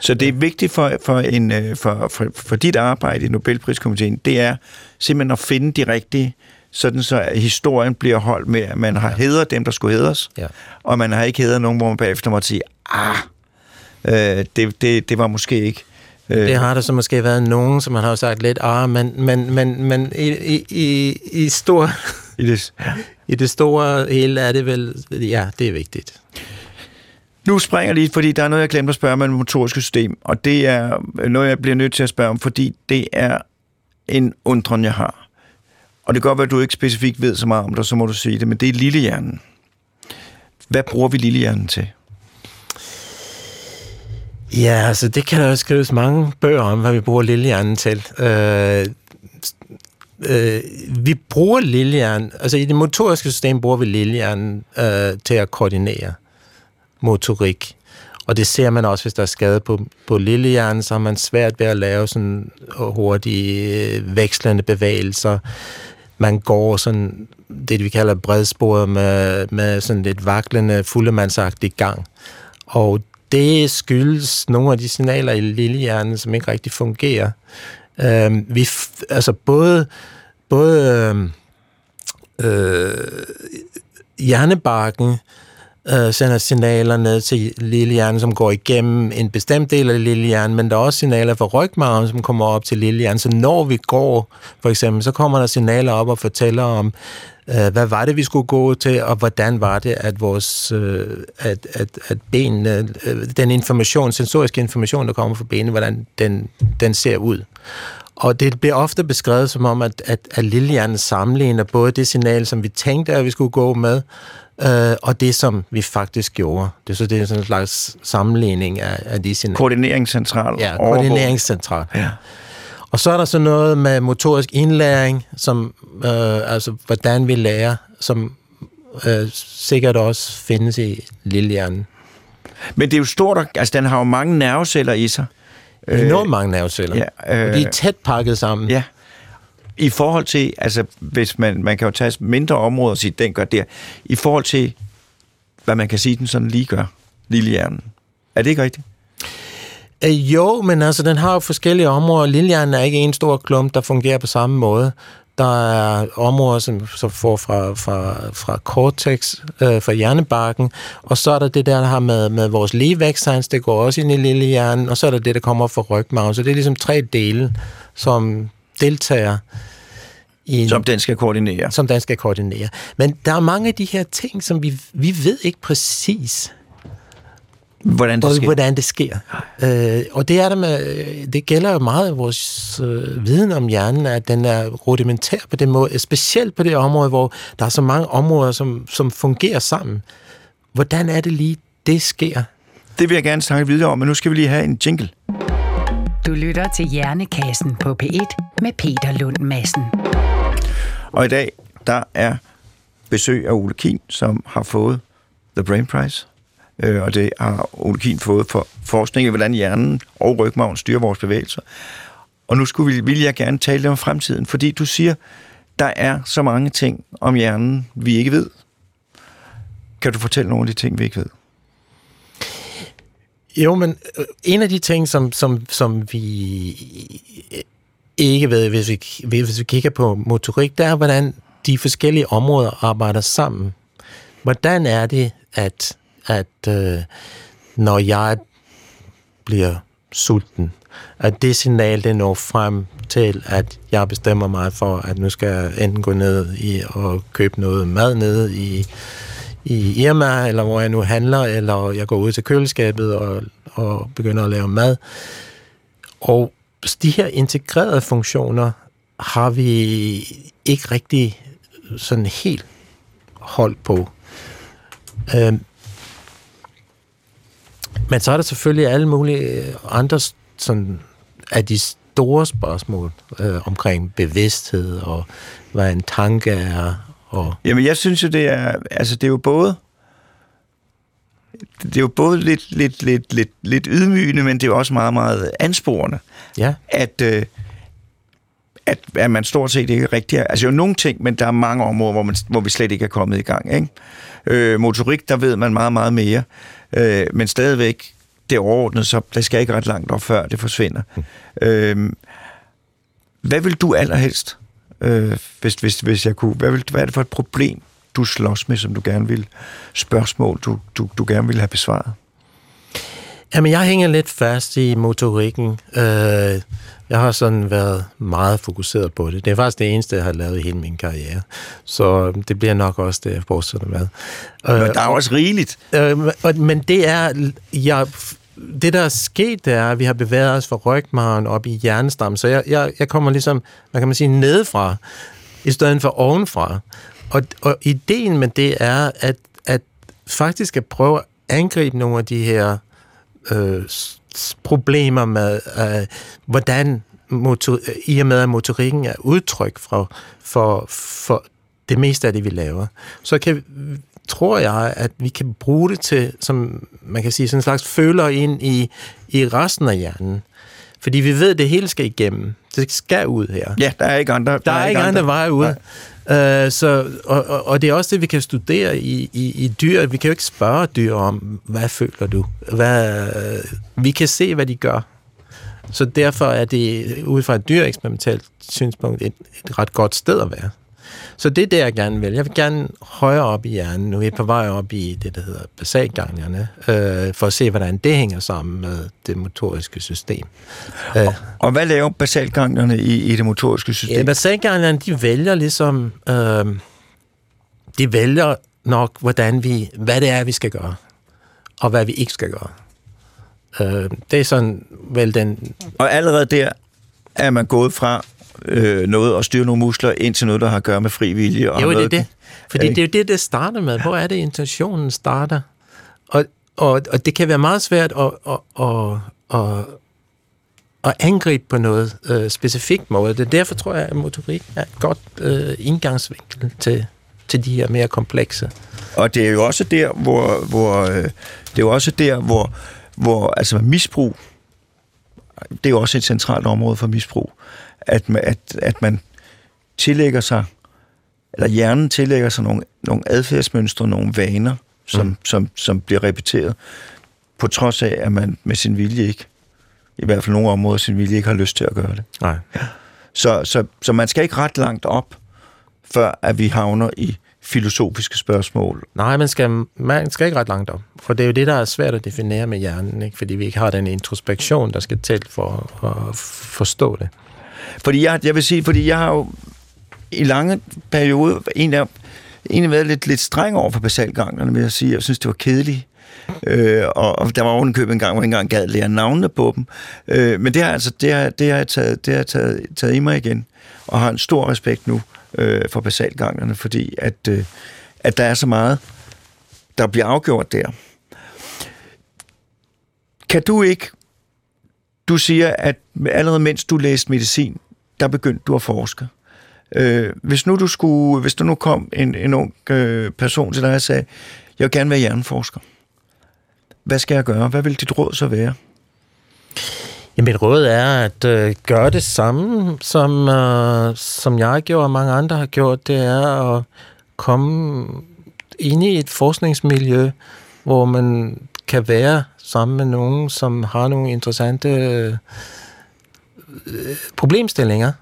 Så det er vigtigt for, for, en, øh, for, for, for dit arbejde i Nobelpriskomiteen, det er simpelthen at finde de rigtige, sådan så historien bliver holdt med, at man har ja. hedret dem, der skulle hedres, ja. og man har ikke hedret nogen, hvor man bagefter måtte sige, ah, øh, det, det, det var måske ikke Øh. Det har der så måske været nogen, som man har sagt lidt, ah, men, men, men, men i, i, i, i stor... I det, ja. <laughs> I det store hele er det vel, ja, det er vigtigt. Nu springer jeg lige, fordi der er noget, jeg glemte at spørge om det motoriske system, og det er noget, jeg bliver nødt til at spørge om, fordi det er en undren, jeg har. Og det kan godt være, at du ikke specifikt ved så meget om det, så må du sige det, men det er lillehjernen. Hvad bruger vi lillehjernen til? Ja, altså det kan der jo skrives mange bøger om, hvad vi bruger lillehjernen til. Øh, øh, vi bruger lillehjernen, altså i det motoriske system bruger vi lillehjernen øh, til at koordinere motorik. Og det ser man også, hvis der er skade på, på lillehjernen, så har man svært ved at lave sådan hurtige øh, vekslende bevægelser. Man går sådan det, vi kalder bredsporet med, med sådan lidt vaklende, fuldemandsagtig gang. Og det skyldes nogle af de signaler i lillehjernen, som ikke rigtig fungerer. Øh, vi, altså både, både øh, øh, hjernebarken øh, sender signaler ned til lillehjernen, som går igennem en bestemt del af lillehjernen, men der er også signaler fra rygmarven, som kommer op til lillehjernen. Så når vi går, for eksempel, så kommer der signaler op og fortæller om, øh, hvad var det, vi skulle gå til, og hvordan var det, at vores øh, at, at, at benene, øh, den information, sensoriske information, der kommer fra benene, hvordan den, den ser ud. Og det bliver ofte beskrevet som om, at, at, at lillehjernen sammenligner både det signal, som vi tænkte, at vi skulle gå med, øh, og det, som vi faktisk gjorde. Det er så det er sådan en slags sammenligning af, af de signaler. Koordineringscentral. Ja, koordineringscentral. Ja. Og så er der så noget med motorisk indlæring, som øh, altså hvordan vi lærer, som øh, sikkert også findes i lillehjernen. Men det er jo stort, altså den har jo mange nerveceller i sig. Enormt mange nerveceller. Ja, øh, og de er tæt pakket sammen. Ja. I forhold til, altså hvis man, man kan jo tage mindre områder og sige, den gør det. I forhold til, hvad man kan sige, den sådan lige gør, lillehjernen. Er det ikke rigtigt? Øh, jo, men altså, den har jo forskellige områder. Lillehjernen er ikke en stor klump, der fungerer på samme måde. Der er områder, som, som får fra, fra, fra cortex, øh, fra hjernebarken, og så er der det der, der har med, med vores ligevækstscience, det går også ind i lillehjernen, og så er der det, der kommer fra rygmagen. Så det er ligesom tre dele, som deltager i som den skal koordinere. Som den skal koordinere. Men der er mange af de her ting, som vi, vi ved ikke præcis, hvordan det sker. Hvordan det sker. Øh, og det er der med, det gælder jo meget af vores øh, viden om hjernen, at den er rudimentær på den måde, specielt på det område, hvor der er så mange områder, som, som fungerer sammen. Hvordan er det lige, det sker? Det vil jeg gerne snakke videre om, men nu skal vi lige have en jingle. Du lytter til Hjernekassen på P1 med Peter Lund Madsen. Og i dag, der er besøg af Ole Kien, som har fået The Brain Prize øh, og det har Ole Kien fået for forskning i, hvordan hjernen og rygmagen styrer vores bevægelser. Og nu skulle vi, vil jeg gerne tale om fremtiden, fordi du siger, der er så mange ting om hjernen, vi ikke ved. Kan du fortælle nogle af de ting, vi ikke ved? Jo, men øh, en af de ting, som, som, som vi øh, ikke ved, hvis vi, hvis vi kigger på motorik, det er, hvordan de forskellige områder arbejder sammen. Hvordan er det, at at øh, når jeg bliver sulten, at det signal, det når frem til, at jeg bestemmer mig for, at nu skal jeg enten gå ned i og købe noget mad nede i, i Irma, eller hvor jeg nu handler, eller jeg går ud til køleskabet og, og begynder at lave mad. Og de her integrerede funktioner har vi ikke rigtig sådan helt holdt på Øhm. men så er der selvfølgelig alle mulige andre sådan, af de store spørgsmål øh, omkring bevidsthed og hvad en tanke er. Og Jamen, jeg synes jo, det er, altså, det er jo både det er jo både lidt, lidt, lidt, lidt, lidt ydmygende, men det er jo også meget, meget ansporende, ja, at, øh, at, at man stort set ikke rigtig er... Altså jo nogle ting, men der er mange områder, hvor, man, hvor vi slet ikke er kommet i gang. Ikke? Øh, motorik, der ved man meget, meget mere, øh, men stadigvæk det overordnede, så det skal ikke ret langt op, før det forsvinder. Mm. Øh, hvad vil du allerhelst, øh, hvis, hvis, hvis jeg kunne... Hvad, vil, hvad er det for et problem, du slås med, som du gerne vil... Spørgsmål, du, du, du gerne vil have besvaret? Jamen, jeg hænger lidt fast i motorikken. Øh, jeg har sådan været meget fokuseret på det. Det er faktisk det eneste, jeg har lavet i hele min karriere. Så det bliver nok også det, jeg fortsætter med. Men der er også rigeligt. Øh, men det er... Jeg, det, der er sket, det er, at vi har bevæget os fra rygmarven op i hjernestammen. Så jeg, jeg, jeg kommer ligesom, hvad kan man sige, nedefra, i stedet for ovenfra. Og, og ideen med det er, at, at faktisk at prøve at angribe nogle af de her øh, problemer med, øh, hvordan motor, øh, i og med, at motorikken er udtryk for, for, for det meste af det, vi laver, så kan, tror jeg, at vi kan bruge det til, som man kan sige, sådan en slags føler ind i, i resten af hjernen. Fordi vi ved, at det hele skal igennem. Det skal ud her. Ja, der er ikke andre, der, der er, ikke andre, andre veje ud. Uh, så, og, og, og det er også det, vi kan studere i, i, i dyr. Vi kan jo ikke spørge dyr om, hvad føler du? Hvad, vi kan se, hvad de gør. Så derfor er det ud fra et dyreeksperimentalt synspunkt et, et ret godt sted at være. Så det er det, jeg gerne vil. Jeg vil gerne højere op i hjernen. Nu er vi på vej op i det, der hedder basalganglierne, øh, for at se, hvordan det hænger sammen med det motoriske system. Og, øh, og hvad laver basalganglierne i, i det motoriske system? Ja, basalganglierne, de vælger ligesom... Øh, de vælger nok, hvordan vi, hvad det er, vi skal gøre, og hvad vi ikke skal gøre. Øh, det er sådan vel den... Og allerede der er man gået fra øh, noget at styre nogle muskler ind til noget, der har at gøre med fri vilje. Og jo, noget, det er det. Fordi det er jo det, det starter med. Hvor er det, intentionen starter? Og, og, og det kan være meget svært at, at, at, at, at angribe på noget øh, specifikt måde. Det er derfor tror jeg, at motorik er et godt øh, indgangsvinkel til, til de her mere komplekse. Og det er jo også der, hvor, hvor øh, det er jo også der, hvor, hvor altså misbrug, det er jo også et centralt område for misbrug at, at, at man tillægger sig, eller hjernen tillægger sig nogle, nogle adfærdsmønstre, nogle vaner, som, mm. som, som bliver repeteret, på trods af, at man med sin vilje ikke, i hvert fald nogle områder, sin vilje ikke har lyst til at gøre det. Nej. Så, så, så man skal ikke ret langt op, før at vi havner i filosofiske spørgsmål. Nej, man skal, man skal ikke ret langt op. For det er jo det, der er svært at definere med hjernen, ikke? fordi vi ikke har den introspektion, der skal til for at forstå det. Fordi jeg, jeg vil sige, fordi jeg har jo i lange perioder egentlig, egentlig været lidt, lidt streng over for basalgangerne, vil jeg sige. Jeg synes, det var kedeligt. Øh, og, og der var ovenikøbet en gang, hvor jeg ikke engang gad lære navnene på dem. Øh, men det har, altså, det har, det har jeg, taget, det har jeg taget, taget i mig igen, og har en stor respekt nu øh, for basalgangerne, fordi at, øh, at der er så meget, der bliver afgjort der. Kan du ikke du siger, at allerede mens du læste medicin, der begyndte du at forske. Øh, hvis nu du skulle, hvis der nu kom en, en ung øh, person til dig og sagde, jeg vil gerne være hjerneforsker. Hvad skal jeg gøre? Hvad vil dit råd så være? Ja, mit råd er at øh, gøre det samme, som, øh, som jeg gjorde og mange andre har gjort. Det er at komme ind i et forskningsmiljø, hvor man kan være sammen med nogen, som har nogle interessante øh, problemstillinger,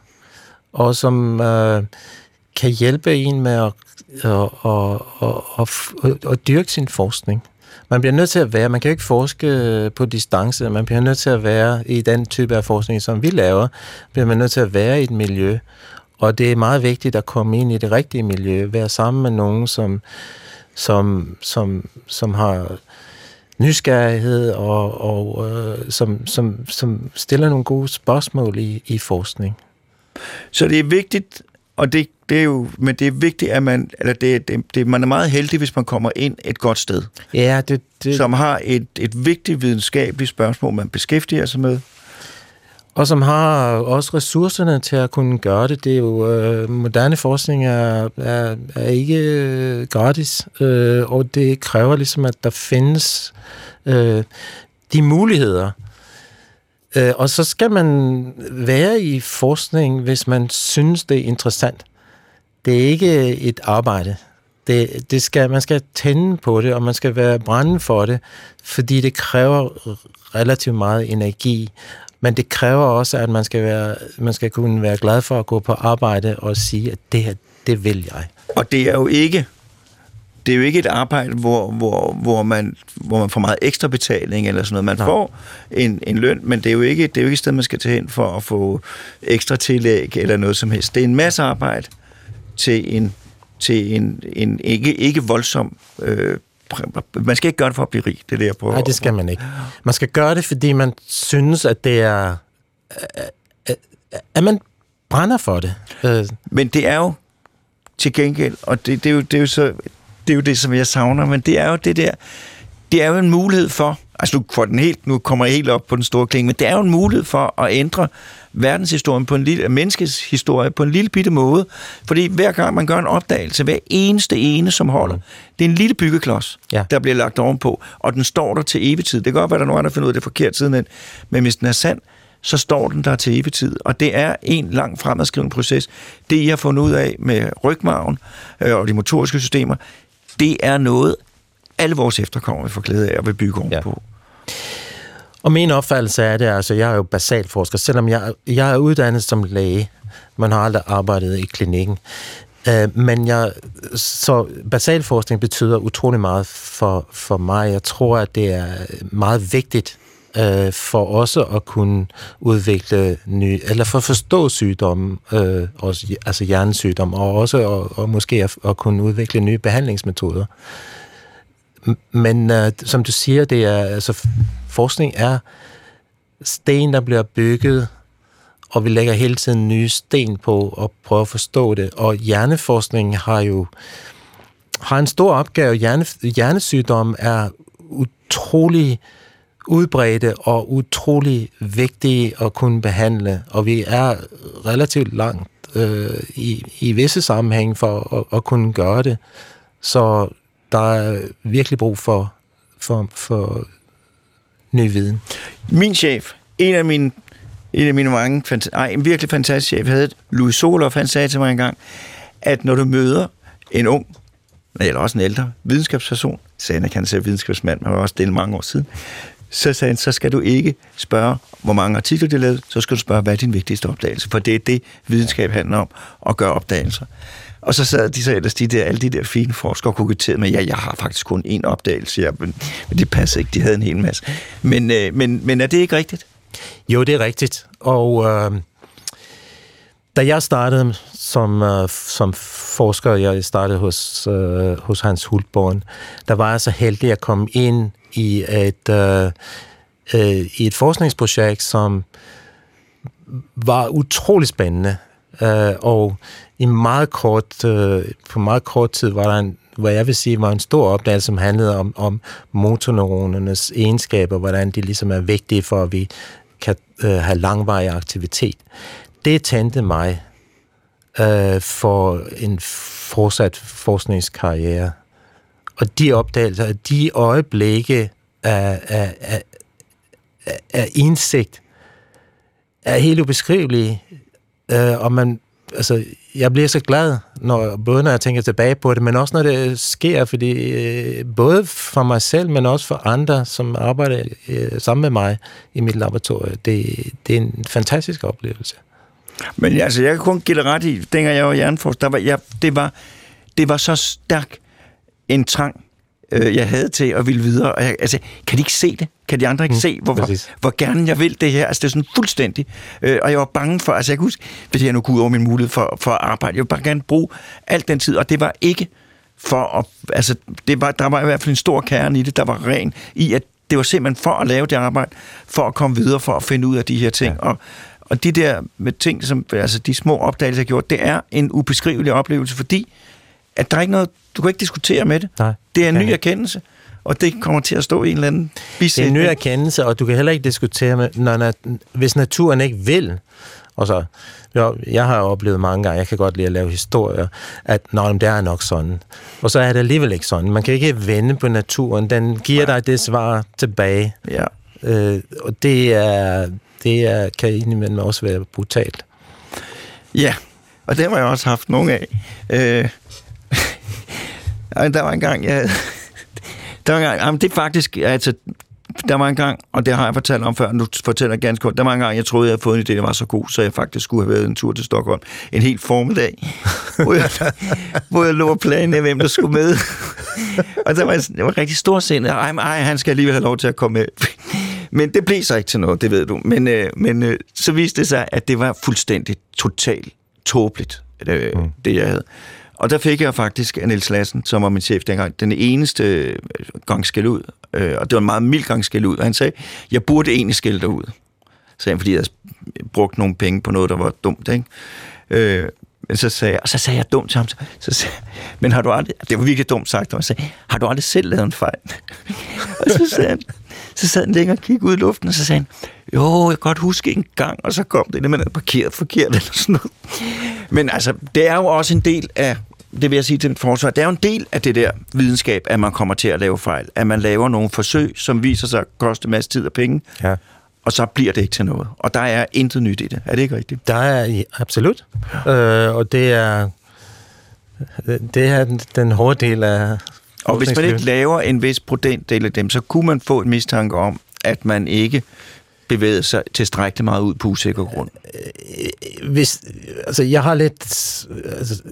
og som øh, kan hjælpe en med at, at, at, at, at, at dyrke sin forskning. Man bliver nødt til at være, man kan jo ikke forske på distance, man bliver nødt til at være i den type af forskning, som vi laver, bliver man nødt til at være i et miljø, og det er meget vigtigt at komme ind i det rigtige miljø, være sammen med nogen, som, som, som, som har nysgerrighed og, og øh, som, som, som stiller nogle gode spørgsmål i, i forskning. Så det er vigtigt Og det, det er jo, men det er vigtigt, at man, eller det, det, det, man er meget heldig, hvis man kommer ind et godt sted, Ja, det, det, som har et, et vigtigt videnskabeligt spørgsmål, man beskæftiger sig med og som har også ressourcerne til at kunne gøre det. Det er jo, øh, moderne forskning er, er, er ikke øh, gratis, øh, og det kræver ligesom, at der findes øh, de muligheder. Øh, og så skal man være i forskning, hvis man synes, det er interessant. Det er ikke et arbejde. Det, det skal, man skal tænde på det, og man skal være brændende for det, fordi det kræver relativt meget energi. Men det kræver også, at man skal, være, man skal kunne være glad for at gå på arbejde og sige, at det her, det vil jeg. Og det er jo ikke det er jo ikke et arbejde, hvor, hvor, hvor, man, hvor man får meget ekstra betaling eller sådan noget. Man Nej. får en, en løn, men det er, jo ikke, det er jo ikke et sted, man skal tage hen for at få ekstra tillæg eller noget som helst. Det er en masse arbejde til en, til en, en ikke, ikke voldsom... Øh, man skal ikke gøre det for at blive rig, det er det, jeg prøver Nej, det skal man ikke. Man skal gøre det, fordi man synes, at det er... At man brænder for det. Øh, Men det er jo til gengæld, og det, det, er jo, det er jo så det er jo det, som jeg savner, men det er jo det der, det er jo en mulighed for, altså nu, får den helt, nu kommer jeg helt op på den store klinge, men det er jo en mulighed for at ændre verdenshistorien på en lille, menneskets historie på en lille bitte måde, fordi hver gang man gør en opdagelse, hver eneste ene, som holder, det er en lille byggeklods, Ja. der bliver lagt ovenpå, og den står der til evig tid. Det kan godt være, der er nogen, der finder ud af det er forkert siden hen, men hvis den er sand, så står den der til evig tid. Og det er en lang fremadskrivende proces. Det, I har fundet ud af med rygmarven øh, og de motoriske systemer, det er noget, alle vores efterkommere vil få glæde af og vil bygge ovenpå. Og min opfattelse er det, altså jeg er jo basalforsker, selvom jeg, jeg er uddannet som læge, man har aldrig arbejdet i klinikken. Øh, men jeg, så basalforskning betyder utrolig meget for, for mig. Jeg tror, at det er meget vigtigt øh, for også at kunne udvikle nye, eller for at forstå sygdomme, øh, også, altså hjernesygdom, og også og, og måske at, at kunne udvikle nye behandlingsmetoder. Men øh, som du siger, det er altså forskning er sten, der bliver bygget, og vi lægger hele tiden nye sten på og prøver at forstå det. Og hjerneforskning har jo har en stor opgave. Hjerne, hjernesygdom er utrolig udbredte og utrolig vigtige at kunne behandle, og vi er relativt langt øh, i, i visse sammenhæng for at, at kunne gøre det. Så der er virkelig brug for, for, for ny viden. Min chef, en af mine, en af mine mange, nej, ej, en virkelig fantastisk chef, havde Louis Soloff, han sagde til mig engang, at når du møder en ung, eller også en ældre videnskabsperson, sagde han, at han er videnskabsmand, men var også det mange år siden, så sagde han, så skal du ikke spørge, hvor mange artikler de lavede, så skal du spørge, hvad er din vigtigste opdagelse? For det er det, videnskab handler om, at gøre opdagelser. Og så sad de så ellers de der, alle de der fine forskere koketterede med, ja, jeg har faktisk kun én opdagelse, ja, men, men det passer ikke, de havde en hel masse. Men, øh, men, men er det ikke rigtigt? Jo, det er rigtigt. Og øh, da jeg startede som, øh, som forsker, jeg startede hos, øh, hos Hans Hultborn, der var jeg så heldig at komme ind i et, øh, øh, i et forskningsprojekt, som var utrolig spændende. Øh, og i meget kort, øh, på meget kort tid var der en, hvad jeg vil sige, var en stor opdagelse, som handlede om, om motorneuronernes egenskaber, hvordan de ligesom er vigtige for, at vi kan øh, have langvarig aktivitet. Det tændte mig øh, for en fortsat forskningskarriere. Og de opdagelser, de øjeblikke af, af, af, af, indsigt, er helt ubeskrivelige. Øh, og man, altså, jeg bliver så glad, når, både når jeg tænker tilbage på det, men også når det sker, fordi øh, både for mig selv, men også for andre, som arbejder øh, sammen med mig i mit laboratorium, det, det er en fantastisk oplevelse. Men altså, jeg kan kun give det ret i, dengang jeg var hjerneforsker, der var, jeg, det, var, det var så stærk en trang, øh, jeg havde til at ville videre. Og jeg, altså, kan de ikke se det? Kan de andre ikke Mm, se, hvor, hvor, præcis. hvor gerne jeg vil det her? Altså, det er sådan fuldstændig. Øh, og jeg var bange for, altså jeg kan huske, hvis jeg nu kunne ud over min mulighed for, for at arbejde, jeg ville bare gerne bruge al den tid, og det var ikke for at, altså, det var, der var i hvert fald en stor kerne i det, der var ren i, at det var simpelthen for at lave det arbejde, for at komme videre, for at finde ud af de her ting. Ja. Og, Og de der med ting, som, altså de små opdagelser, jeg gjort, det er en ubeskrivelig oplevelse, fordi at der er ikke noget, du kan ikke diskutere med det. Nej. Det er en ny erkendelse, og det kommer til at stå i en eller anden Det er bisætning. en ny erkendelse, og du kan heller ikke diskutere med, når, når, hvis naturen ikke vil. Og så, jo, jeg har oplevet mange gange, jeg kan godt lide at lave historier, at Nå, men det er nok sådan. Og så er det alligevel ikke sådan. Man kan ikke vende på naturen. Den giver dig det svar tilbage. Ja. Øh, og det er, det er, kan indimellem også være brutalt. Ja, og det har jeg også haft nogle af. Øh, og der var en gang, jeg... <laughs> Der var en gang, jamen det er faktisk, altså, der var en gang, og det har jeg fortalt om før, nu fortæller jeg ganske kort, der var en gang, jeg troede, jeg havde fået en idé, der var så god, så jeg faktisk skulle have været en tur til Stockholm en helt formiddag, <laughs> hvor jeg, hvor jeg lå og planlagde, hvem der skulle med. <laughs> og der var, jeg, jeg var rigtig storsindet. Ej, men, ej, han skal alligevel have lov til at komme med. Men det blev så ikke til noget, det ved du. Men, øh, men øh, så viste det sig, at det var fuldstændig totalt tåbeligt, det, mm. det jeg havde. Og der fik jeg faktisk Niels Lassen, som var min chef dengang, den eneste øh, gang skæld ud. Øh, og det var en meget mild gang skæld ud. Og han sagde, jeg burde egentlig skælde dig ud. Sagde han, fordi jeg havde brugt nogle penge på noget, der var dumt. Ikke? Øh, men så sagde jeg, og så sagde jeg dumt til ham, så, så sagde, men har du aldrig, det var virkelig dumt sagt, og jeg sagde, har du aldrig selv lavet en fejl? <laughs> og så sagde han, så sad han længere og kiggede ud i luften, og så sagde han, jo, jeg kan godt huske en gang, og så kom det, at man er parkeret forkert eller sådan noget. Men altså, det er jo også en del af, det vil jeg sige til mit forsvar, det er jo en del af det der videnskab, at man kommer til at lave fejl. At man laver nogle forsøg, som viser sig at koste masse tid og penge, Ja. og så bliver det ikke til noget. Og der er intet nyt i det. Er det ikke rigtigt? Der er absolut. Øh, og det er, det er den, den hårde del af Og hvis man ikke laver en vis procentdel af dem, så kunne man få en mistanke om, at man ikke bevægede sig tilstrækkeligt meget ud på usikker grund. hvis, altså jeg har lidt, altså,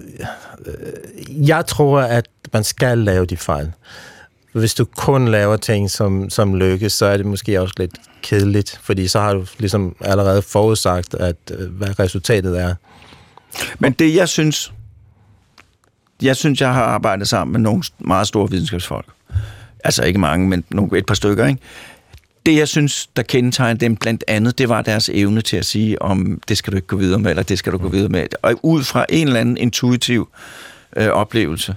øh, jeg tror, at man skal lave de fejl. Hvis du kun laver ting, som, som lykkes, så er det måske også lidt kedeligt, fordi så har du ligesom allerede forudsagt, at, øh, hvad resultatet er. Men det, jeg synes, jeg synes, jeg har arbejdet sammen med nogle meget store videnskabsfolk. Altså ikke mange, men nogle, et par stykker, ikke? Det, jeg synes, der kendetegner dem blandt andet, det var deres evne til at sige, om det skal du ikke gå videre med, eller det skal du gå videre med. Og ud fra en eller anden intuitiv øh, oplevelse.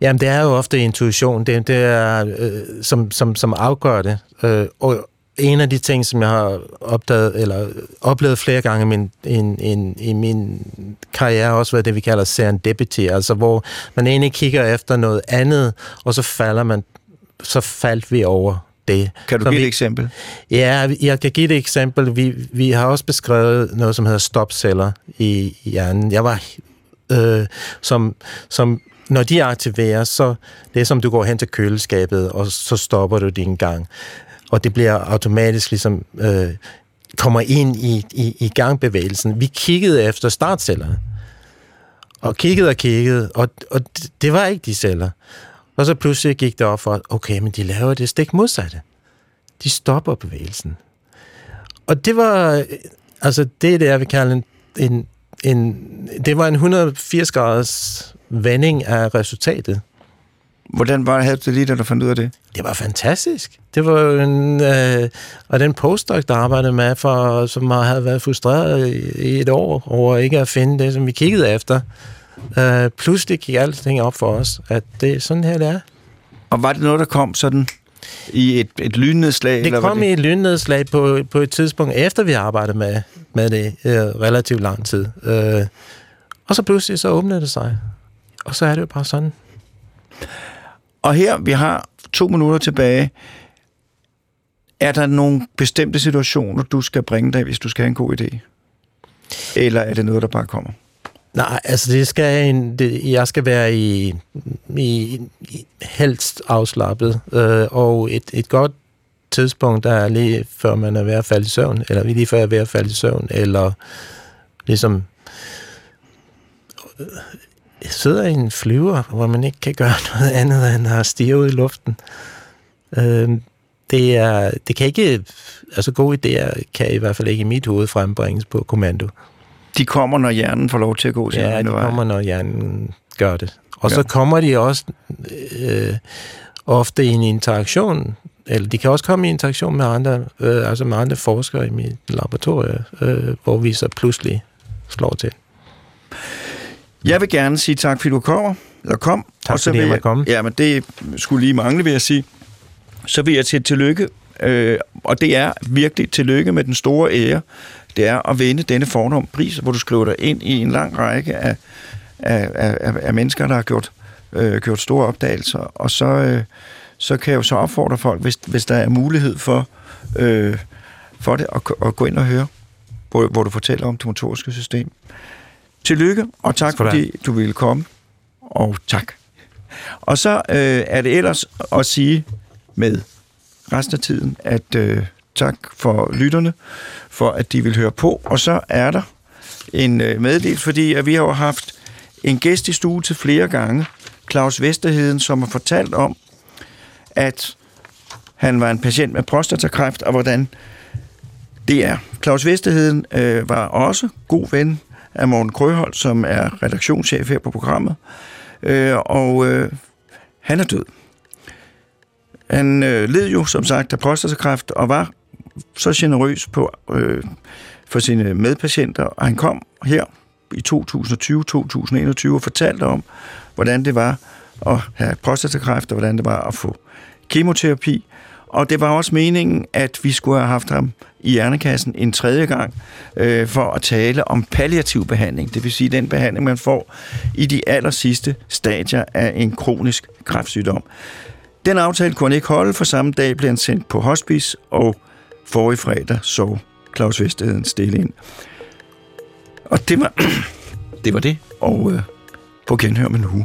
Jamen, det er jo ofte intuition, det, det er, øh, som, som, som afgør det. Øh, og en af de ting, som jeg har opdaget, eller oplevet flere gange i min, in, in, i min karriere, har også været det, vi kalder serendipity, altså hvor man egentlig kigger efter noget andet, og så falder man, så faldt vi over det. Kan du Så give vi, et eksempel? Ja, jeg kan give et eksempel. Vi, vi har også beskrevet noget, som hedder stopceller i i hjernen. Jeg var, øh, som, som når de aktiveres, så det er som du går hen til køleskabet, og så stopper du din gang. Og det bliver automatisk ligesom, øh, kommer ind i, i, i gangbevægelsen. Vi kiggede efter startcellerne. Og kiggede og kiggede, og, og det- var ikke de celler. Og så pludselig gik det op for, okay, men de laver det stik modsatte de stopper bevægelsen. Og det var, øh, altså det er det, jeg vil kalde en, en, en det var en 180 graders vending af resultatet. Hvordan var det, det lige, da du fandt ud af det? Det var fantastisk. Det var en, øh, og den postdoc, der arbejdede med, for, som havde været frustreret i, et år over ikke at finde det, som vi kiggede efter. Øh, pludselig gik alting op for os, at det er sådan her, det er. Og var det noget, der kom sådan i et, et lynnedslag? Det eller kom i et lynnedslag på, på et tidspunkt, efter vi arbejdede med, med det øh, relativt lang tid. Øh, og så pludselig så åbnede det sig. Og så er det jo bare sådan. Og her, vi har to minutter tilbage. Er der nogle bestemte situationer, du skal bringe dig, hvis du skal have en god idé? Eller er det noget, der bare kommer? Nej, altså det skal en, det, jeg skal være i, i, i helst afslappet, øh, og et, et godt tidspunkt, der er lige før man er ved at falde i søvn, eller lige før jeg er ved at falde i søvn, eller ligesom sidder i en flyver, hvor man ikke kan gøre <laughs> noget andet end at stige ud i luften. Øh, det, er, det kan ikke, altså gode idéer kan i hvert fald ikke i mit hoved frembringes på kommando. De kommer, når hjernen får lov til at gå sin Ja, de vej. kommer, når hjernen gør det. Og Ja. så kommer de også øh, ofte i en interaktion eller de kan også komme i interaktion med andre, øh, altså med andre forskere i mit laboratorium, øh, hvor vi så pludselig slår til. Jeg vil gerne sige tak, fordi du kommer, eller kom. Tak, og så fordi vil jeg komme. Ja, men det skulle lige mangle, vil jeg sige. Så vil jeg til tillykke, øh, og det er virkelig tillykke med den store ære, det er at vinde denne fornom pris, hvor du skriver dig ind i en lang række af, af, af, af mennesker, der har gjort, øh, gjort store opdagelser. Og så, øh, så kan jeg jo så opfordre folk, hvis, hvis der er mulighed for, øh, for det, at, at gå ind og høre, hvor, hvor du fortæller om det motoriske system. Tillykke, og tak fordi du ville komme. Og tak. Og så øh, er det ellers at sige med resten af tiden, at øh, tak for lytterne, for at de vil høre på. Og så er der en øh, meddelelse, fordi at vi har jo haft en gæst i stue til flere gange, Claus Vesterheden, som har fortalt om, at han var en patient med prostatakræft, og hvordan det er. Claus Vesterheden øh, var også god ven af Morten Krøholt, som er redaktionschef her på programmet, øh, og øh, han er død. Han øh, led jo, som sagt, af prostatakræft, og var så generøs på, øh, for sine medpatienter, og han kom her i 2020-2021 og fortalte om, hvordan det var at have prostatakræft, og hvordan det var at få kemoterapi. Og det var også meningen, at vi skulle have haft ham i hjernekassen en tredje gang øh, for at tale om palliativ behandling. Det vil sige den behandling, man får i de aller sidste stadier af en kronisk kræftsygdom. Den aftale kunne han ikke holde, for samme dag blev han sendt på hospice, og forrige fredag så Claus Vesterheden stille ind. Og det var det, var det. og øh, på genhør med en uge.